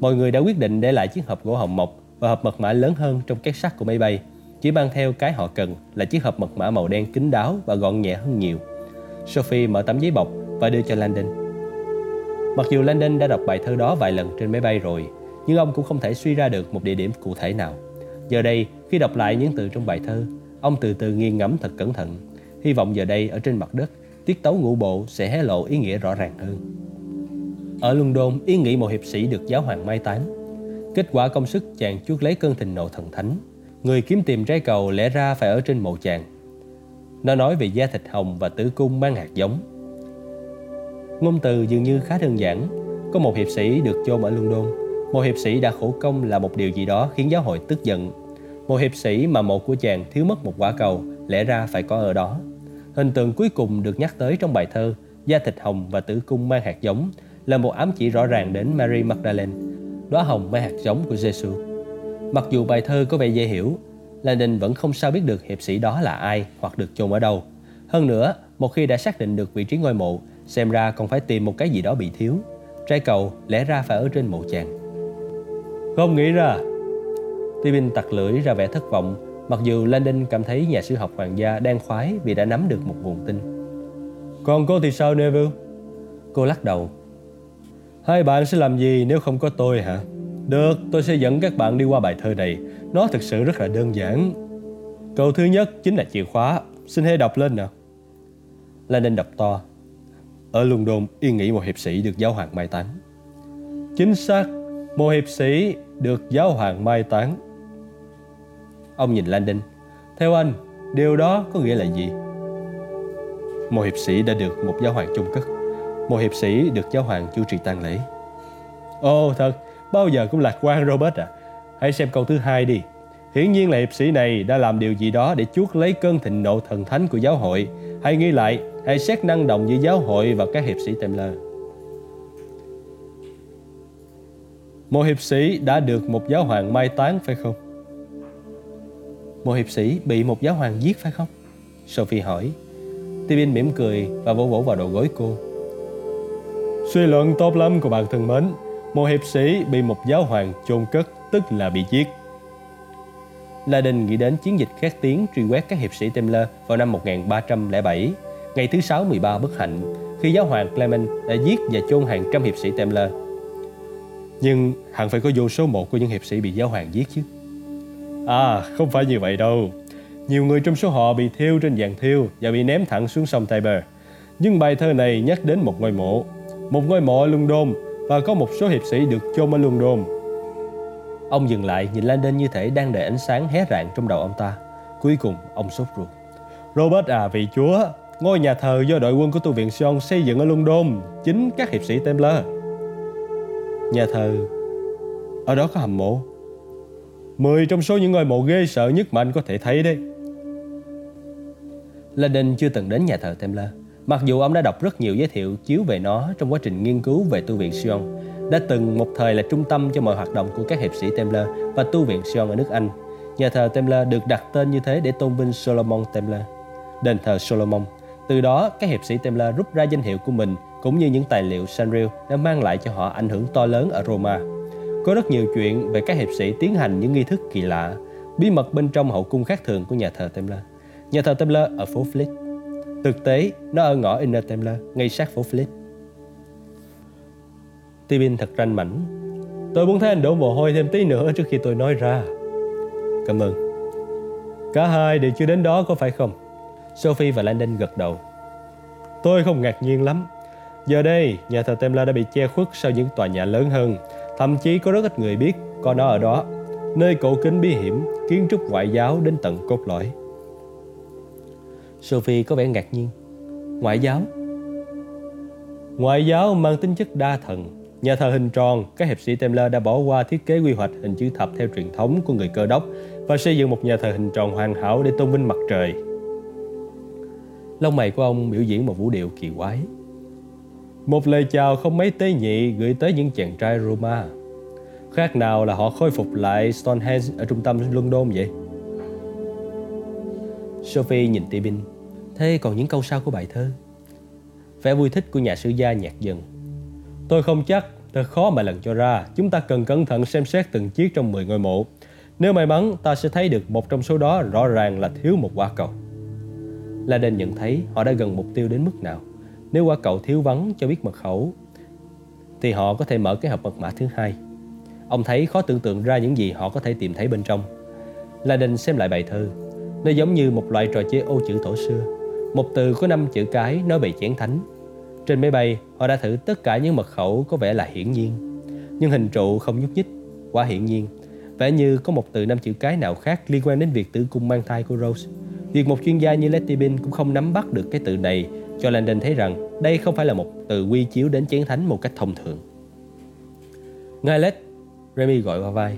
Mọi người đã quyết định để lại chiếc hộp gỗ hồng mộc và hộp mật mã lớn hơn trong két sắt của máy bay. Chỉ mang theo cái họ cần là chiếc hộp mật mã màu đen kín đáo và gọn nhẹ hơn nhiều. Sophie mở tấm giấy bọc và đưa cho Landon. Mặc dù Landon đã đọc bài thơ đó vài lần trên máy bay rồi, nhưng ông cũng không thể suy ra được một địa điểm cụ thể nào. Giờ đây, khi đọc lại những từ trong bài thơ, ông từ từ nghiêng ngẫm thật cẩn thận. Hy vọng giờ đây ở trên mặt đất, tiết tấu ngũ bộ sẽ hé lộ ý nghĩa rõ ràng hơn. Ở London, ý nghĩ một hiệp sĩ được giáo hoàng mai táng. Kết quả công sức chàng chuốt lấy cơn thịnh nộ thần thánh. Người kiếm tìm trái cầu lẽ ra phải ở trên mộ chàng. Nó nói về da thịt hồng và tử cung mang hạt giống. Ngôn từ dường như khá đơn giản. Có một hiệp sĩ được chôn ở London. Một hiệp sĩ đã khổ công là một điều gì đó khiến giáo hội tức giận. Một hiệp sĩ mà mộ của chàng thiếu mất một quả cầu lẽ ra phải có ở đó. Hình tượng cuối cùng được nhắc tới trong bài thơ Da thịt hồng và tử cung mang hạt giống là một ám chỉ rõ ràng đến Mary Magdalene, đóa hồng mang hạt giống của Giêsu. Mặc dù bài thơ có vẻ dễ hiểu, Landon vẫn không sao biết được hiệp sĩ đó là ai hoặc được chôn ở đâu. Hơn nữa, một khi đã xác định được vị trí ngôi mộ, xem ra còn phải tìm một cái gì đó bị thiếu. Trái cầu lẽ ra phải ở trên mộ chàng. Không nghĩ ra. Tibin tặc lưỡi ra vẻ thất vọng, mặc dù Landon cảm thấy nhà sử học hoàng gia đang khoái vì đã nắm được một nguồn tin. Còn cô thì sao Neville? Cô lắc đầu. Hai bạn sẽ làm gì nếu không có tôi hả? Được, tôi sẽ dẫn các bạn đi qua bài thơ này. Nó thực sự rất là đơn giản. Câu thứ nhất chính là chìa khóa. Xin hãy đọc lên nào. Lenin đọc to. Ở London yên nghỉ một hiệp sĩ được giáo hoàng mai táng. Chính xác, một hiệp sĩ được giáo hoàng mai táng. Ông nhìn Landon. Theo anh, điều đó có nghĩa là gì? Một hiệp sĩ đã được một giáo hoàng chung cất. Một hiệp sĩ được giáo hoàng chủ trì tang lễ. Ồ thật, bao giờ cũng lạc quan Robert à. Hãy xem câu thứ hai đi. Hiển nhiên là hiệp sĩ này đã làm điều gì đó để chuốt lấy cơn thịnh nộ thần thánh của giáo hội. Hãy nghĩ lại, hãy xét năng động giữa giáo hội và các hiệp sĩ Templar. Một hiệp sĩ đã được một giáo hoàng mai táng phải không? Một hiệp sĩ bị một giáo hoàng giết phải không? Sophie hỏi. Tibin mỉm cười và vỗ vỗ vào đầu gối cô. Suy luận tốt lắm của bạn thân mến. Một hiệp sĩ bị một giáo hoàng chôn cất tức là bị giết. La Đình nghĩ đến chiến dịch khét tiếng truy quét các hiệp sĩ Templar vào năm 1307. ngày thứ sáu 13 bất hạnh, khi giáo hoàng Clement đã giết và chôn hàng trăm hiệp sĩ Templar. Nhưng hẳn phải có vô số một của những hiệp sĩ bị giáo hoàng giết chứ. À, không phải như vậy đâu. Nhiều người trong số họ bị thiêu trên giàn thiêu và bị ném thẳng xuống sông Tiber. Nhưng bài thơ này nhắc đến một ngôi mộ, một ngôi mộ ở London và có một số hiệp sĩ được chôn ở London. Ông dừng lại nhìn Landon như thể đang để ánh sáng hé rạng trong đầu ông ta. Cuối cùng ông sốt ruột. Robert à vị chúa, ngôi nhà thờ do đội quân của tu viện Sion xây dựng ở London, chính các hiệp sĩ Templar. Nhà thờ, ở đó có hầm mộ. Mười trong số những ngôi mộ ghê sợ nhất mà anh có thể thấy đấy. Lenin chưa từng đến nhà thờ Templar. Mặc dù ông đã đọc rất nhiều giới thiệu chiếu về nó trong quá trình nghiên cứu về tu viện Sion, đã từng một thời là trung tâm cho mọi hoạt động của các hiệp sĩ Templar và tu viện Sion ở nước Anh. Nhà thờ Templar được đặt tên như thế để tôn vinh Solomon Templar, đền thờ Solomon. Từ đó, các hiệp sĩ Templar rút ra danh hiệu của mình cũng như những tài liệu Sanrio đã mang lại cho họ ảnh hưởng to lớn ở Roma. Có rất nhiều chuyện về các hiệp sĩ tiến hành những nghi thức kỳ lạ, bí mật bên trong hậu cung khác thường của nhà thờ Templar. Nhà thờ Templar ở phố Fleet. Thực tế, nó ở ngõ Inner Templar, ngay sát phố Fleet. Tibin thật ranh mảnh. Tôi muốn thấy anh đổ mồ hôi thêm tí nữa trước khi tôi nói ra. Cảm ơn. Cả hai đều chưa đến đó có phải không? Sophie và Landon gật đầu. Tôi không ngạc nhiên lắm. Giờ đây, nhà thờ Templar đã bị che khuất sau những tòa nhà lớn hơn. Thậm chí có rất ít người biết có nó ở đó. Nơi cổ kính bí hiểm, kiến trúc ngoại giáo đến tận cốt lõi. Sophie có vẻ ngạc nhiên. Ngoại giáo? Ngoại giáo mang tính chất đa thần, Nhà thờ hình tròn, các hiệp sĩ Templar đã bỏ qua thiết kế quy hoạch hình chữ thập theo truyền thống của người cơ đốc và xây dựng một nhà thờ hình tròn hoàn hảo để tôn vinh mặt trời. Lông mày của ông biểu diễn một vũ điệu kỳ quái. Một lời chào không mấy tế nhị gửi tới những chàng trai Roma. Khác nào là họ khôi phục lại Stonehenge ở trung tâm London vậy? Sophie nhìn Tibin. Thế còn những câu sau của bài thơ? Vẻ vui thích của nhà sử gia nhạt dần Tôi không chắc, thật khó mà lần cho ra. Chúng ta cần cẩn thận xem xét từng chiếc trong 10 ngôi mộ. Nếu may mắn, ta sẽ thấy được một trong số đó rõ ràng là thiếu một quả cầu. La Đen nhận thấy họ đã gần mục tiêu đến mức nào. Nếu qua cầu thiếu vắng cho biết mật khẩu, thì họ có thể mở cái hộp mật mã thứ hai. Ông thấy khó tưởng tượng ra những gì họ có thể tìm thấy bên trong. La Đen xem lại bài thơ. Nó giống như một loại trò chơi ô chữ thổ xưa. Một từ có năm chữ cái nói về chén thánh trên máy bay, họ đã thử tất cả những mật khẩu có vẻ là hiển nhiên. Nhưng hình trụ không nhúc nhích, quá hiển nhiên. Vẻ như có một từ năm chữ cái nào khác liên quan đến việc tử cung mang thai của Rose. Việc một chuyên gia như Letty Bin cũng không nắm bắt được cái từ này cho Landon thấy rằng đây không phải là một từ quy chiếu đến chiến thánh một cách thông thường. Ngài lết, Remy gọi qua vai.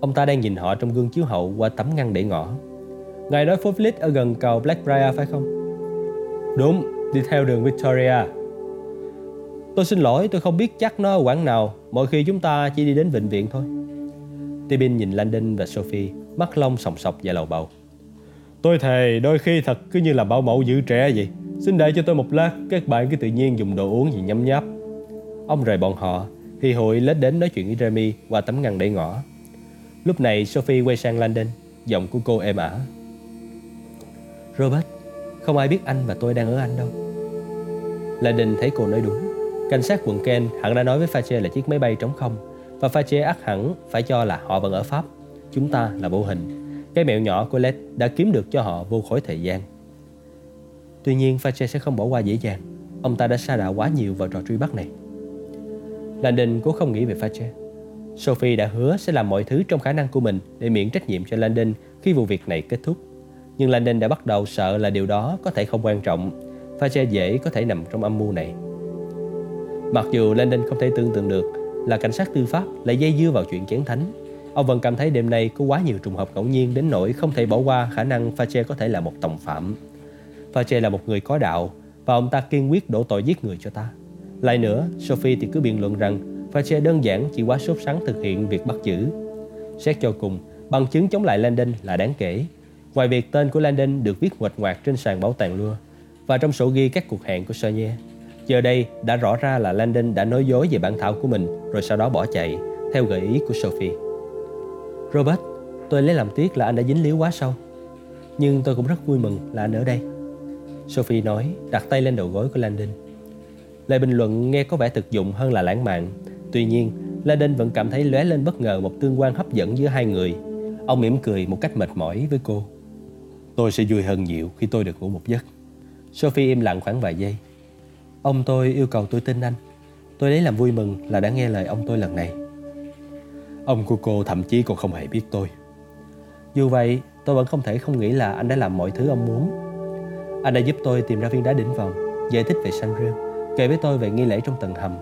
Ông ta đang nhìn họ trong gương chiếu hậu qua tấm ngăn để ngõ. Ngài nói phố Fleet ở gần cầu Blackbriar phải không? Đúng, đi theo đường Victoria. Tôi xin lỗi, tôi không biết chắc nó ở quãng nào, mỗi khi chúng ta chỉ đi đến bệnh viện thôi. Tibin nhìn Landon và Sophie, mắt long sòng sọc và lầu bầu. Tôi thề đôi khi thật cứ như là bảo mẫu giữ trẻ vậy. Xin đợi cho tôi một lát, các bạn cứ tự nhiên dùng đồ uống gì nhấm nháp. Ông rời bọn họ, thì hội lết đến nói chuyện với Remy qua tấm ngăn để ngõ. Lúc này Sophie quay sang Landon, giọng của cô êm ả. Robert, không ai biết anh và tôi đang ở Anh đâu La thấy cô nói đúng Cảnh sát quận Ken hẳn đã nói với Fache là chiếc máy bay trống không Và Fache ắt hẳn phải cho là họ vẫn ở Pháp Chúng ta là vô hình Cái mẹo nhỏ của Led đã kiếm được cho họ vô khối thời gian Tuy nhiên Fache sẽ không bỏ qua dễ dàng. Ông ta đã sa đà quá nhiều vào trò truy bắt này. Landon cố không nghĩ về Fache Sophie đã hứa sẽ làm mọi thứ trong khả năng của mình để miễn trách nhiệm cho Landon khi vụ việc này kết thúc. Nhưng Landon đã bắt đầu sợ là điều đó có thể không quan trọng. Và dễ có thể nằm trong âm mưu này. Mặc dù Landon không thể tưởng tượng được là cảnh sát tư pháp lại dây dưa vào chuyện chén thánh, ông vẫn cảm thấy đêm nay có quá nhiều trùng hợp ngẫu nhiên đến nỗi không thể bỏ qua khả năng Fache có thể là một tòng phạm. Pache là một người có đạo và ông ta kiên quyết đổ tội giết người cho ta. Lại nữa, Sophie thì cứ biện luận rằng Pache đơn giản chỉ quá sốt sắng thực hiện việc bắt giữ. Xét cho cùng, bằng chứng chống lại Landon là đáng kể Ngoài việc tên của Landon được viết ngoạch ngoạc trên sàn bảo tàng lua và trong sổ ghi các cuộc hẹn của Sonia, giờ đây đã rõ ra là Landon đã nói dối về bản thảo của mình rồi sau đó bỏ chạy theo gợi ý của Sophie. Robert, tôi lấy làm tiếc là anh đã dính líu quá sâu. Nhưng tôi cũng rất vui mừng là anh ở đây. Sophie nói, đặt tay lên đầu gối của Landon. Lời bình luận nghe có vẻ thực dụng hơn là lãng mạn. Tuy nhiên, Landon vẫn cảm thấy lóe lên bất ngờ một tương quan hấp dẫn giữa hai người. Ông mỉm cười một cách mệt mỏi với cô. Tôi sẽ vui hơn nhiều khi tôi được ngủ một giấc. Sophie im lặng khoảng vài giây. Ông tôi yêu cầu tôi tin anh. Tôi lấy làm vui mừng là đã nghe lời ông tôi lần này. Ông của cô thậm chí còn không hề biết tôi. Dù vậy, tôi vẫn không thể không nghĩ là anh đã làm mọi thứ ông muốn. Anh đã giúp tôi tìm ra viên đá đỉnh vòng, giải thích về Sanrio, kể với tôi về nghi lễ trong tầng hầm.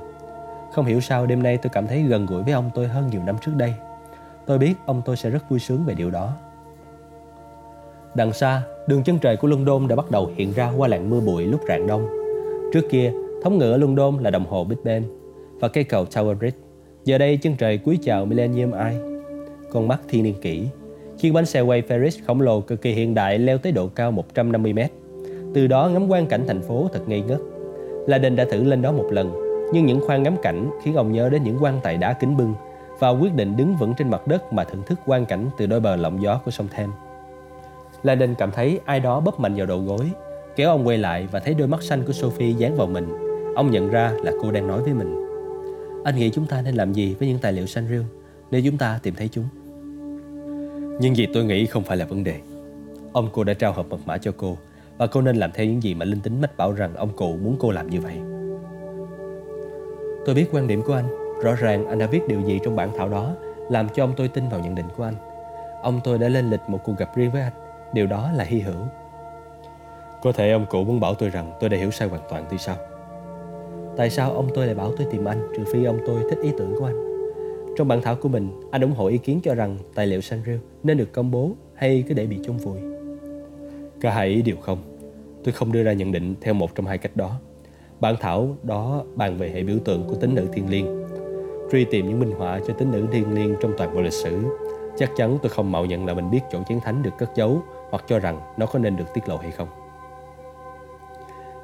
Không hiểu sao đêm nay tôi cảm thấy gần gũi với ông tôi hơn nhiều năm trước đây. Tôi biết ông tôi sẽ rất vui sướng về điều đó. Đằng xa, đường chân trời của London đã bắt đầu hiện ra qua làn mưa bụi lúc rạng đông. Trước kia, thống ngữ ở London là đồng hồ Big Ben và cây cầu Tower Bridge. Giờ đây chân trời cúi chào Millennium Eye. Con mắt thiên niên kỷ. Chiếc bánh xe quay Ferris khổng lồ cực kỳ hiện đại leo tới độ cao 150 mét. Từ đó ngắm quan cảnh thành phố thật ngây ngất. La Đình đã thử lên đó một lần, nhưng những khoang ngắm cảnh khiến ông nhớ đến những quan tài đá kính bưng và quyết định đứng vững trên mặt đất mà thưởng thức quan cảnh từ đôi bờ lộng gió của sông Thames. Landon cảm thấy ai đó bóp mạnh vào đầu gối, kéo ông quay lại và thấy đôi mắt xanh của Sophie dán vào mình. Ông nhận ra là cô đang nói với mình. Anh nghĩ chúng ta nên làm gì với những tài liệu xanh rêu nếu chúng ta tìm thấy chúng? Nhưng gì tôi nghĩ không phải là vấn đề. Ông cô đã trao hộp mật mã cho cô và cô nên làm theo những gì mà linh tính mách bảo rằng ông cụ muốn cô làm như vậy. Tôi biết quan điểm của anh. Rõ ràng anh đã viết điều gì trong bản thảo đó, làm cho ông tôi tin vào nhận định của anh. Ông tôi đã lên lịch một cuộc gặp riêng với anh Điều đó là hy hữu Có thể ông cụ muốn bảo tôi rằng tôi đã hiểu sai hoàn toàn thì sao Tại sao ông tôi lại bảo tôi tìm anh, Trừ phi ông tôi thích ý tưởng của anh Trong bản thảo của mình, Anh ủng hộ ý kiến cho rằng tài liệu Sanrio Nên được công bố hay cứ để bị chôn vùi Cả hai ý đều không Tôi không đưa ra nhận định theo một trong hai cách đó Bản thảo đó bàn về hệ biểu tượng của tính nữ thiên liêng Truy tìm những minh họa cho tính nữ thiên liêng trong toàn bộ lịch sử Chắc chắn tôi không mạo nhận là mình biết chỗ chiến thánh được cất giấu hoặc cho rằng nó có nên được tiết lộ hay không.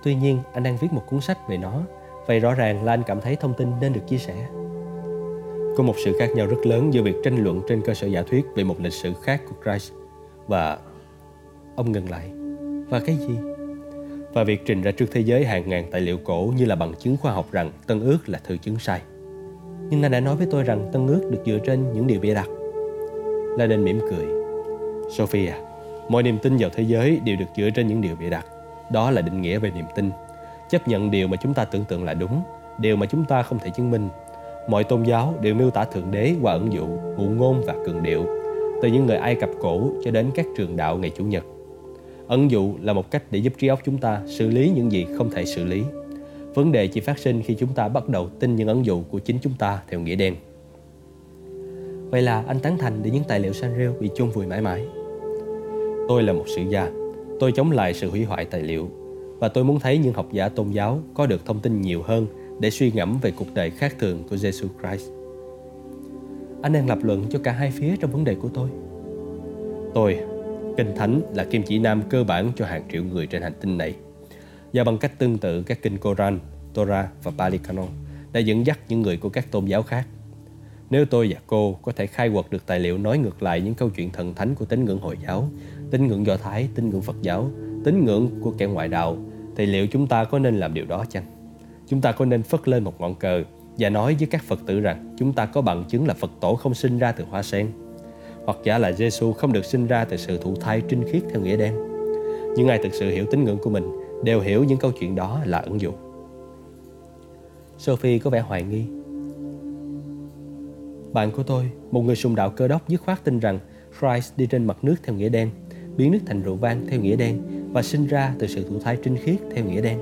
Tuy nhiên, anh đang viết một cuốn sách về nó, vậy rõ ràng là anh cảm thấy thông tin nên được chia sẻ. Có một sự khác nhau rất lớn giữa việc tranh luận trên cơ sở giả thuyết về một lịch sử khác của Christ và ông ngừng lại. Và cái gì? Và việc trình ra trước thế giới hàng ngàn tài liệu cổ như là bằng chứng khoa học rằng Tân ước là thư chứng sai. Nhưng anh đã nói với tôi rằng Tân ước được dựa trên những điều bịa đặt. La đinh mỉm cười. Sophia, mọi niềm tin vào thế giới đều được dựa trên những điều bịa đặt. Đó là định nghĩa về niềm tin. Chấp nhận điều mà chúng ta tưởng tượng là đúng, điều mà chúng ta không thể chứng minh. Mọi tôn giáo đều miêu tả Thượng Đế qua ẩn dụ, ngụ ngôn và cường điệu, từ những người Ai Cập cổ cho đến các trường đạo ngày Chủ nhật. Ẩn dụ là một cách để giúp trí óc chúng ta xử lý những gì không thể xử lý. Vấn đề chỉ phát sinh khi chúng ta bắt đầu tin những ẩn dụ của chính chúng ta theo nghĩa đen. Vậy là anh tán thành để những tài liệu Sanrio bị chôn vùi mãi mãi. Tôi là một sử gia. Tôi chống lại sự hủy hoại tài liệu. Và tôi muốn thấy những học giả tôn giáo có được thông tin nhiều hơn để suy ngẫm về cuộc đời khác thường của Jesus Christ. Anh đang lập luận cho cả hai phía trong vấn đề của tôi. Tôi, Kinh Thánh là kim chỉ nam cơ bản cho hàng triệu người trên hành tinh này. Và bằng cách tương tự các kinh Koran, Torah và Pali Canon đã dẫn dắt những người của các tôn giáo khác nếu tôi và cô có thể khai quật được tài liệu nói ngược lại những câu chuyện thần thánh của tín ngưỡng Hồi giáo, tín ngưỡng Do Thái, tín ngưỡng Phật giáo, tín ngưỡng của kẻ ngoại đạo, thì liệu chúng ta có nên làm điều đó chăng? Chúng ta có nên phất lên một ngọn cờ và nói với các Phật tử rằng chúng ta có bằng chứng là Phật tổ không sinh ra từ hoa sen, hoặc giả là Giêsu không được sinh ra từ sự thụ thai trinh khiết theo nghĩa đen. Nhưng ai thực sự hiểu tín ngưỡng của mình đều hiểu những câu chuyện đó là ẩn dụ. Sophie có vẻ hoài nghi bạn của tôi, một người sùng đạo cơ đốc dứt khoát tin rằng Christ đi trên mặt nước theo nghĩa đen, biến nước thành rượu vang theo nghĩa đen và sinh ra từ sự thụ thai trinh khiết theo nghĩa đen.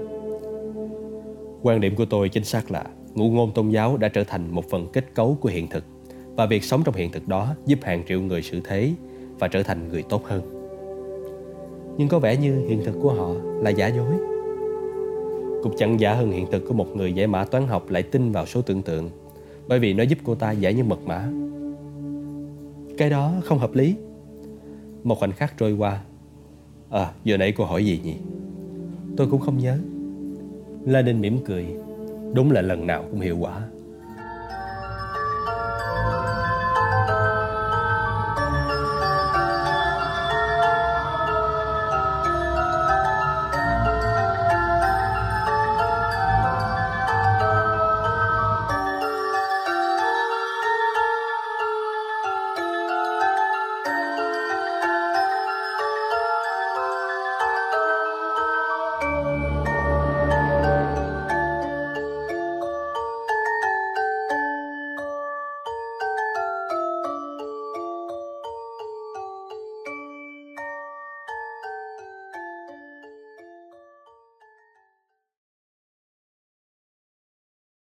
Quan điểm của tôi chính xác là ngụ ngôn tôn giáo đã trở thành một phần kết cấu của hiện thực và việc sống trong hiện thực đó giúp hàng triệu người xử thế và trở thành người tốt hơn. Nhưng có vẻ như hiện thực của họ là giả dối. Cũng chẳng giả hơn hiện thực của một người giải mã toán học lại tin vào số tưởng tượng bởi vì nó giúp cô ta giải những mật mã. Cái đó không hợp lý. Một khoảnh khắc trôi qua. À, giờ nãy cô hỏi gì nhỉ? Tôi cũng không nhớ. La mỉm cười. Đúng là lần nào cũng hiệu quả.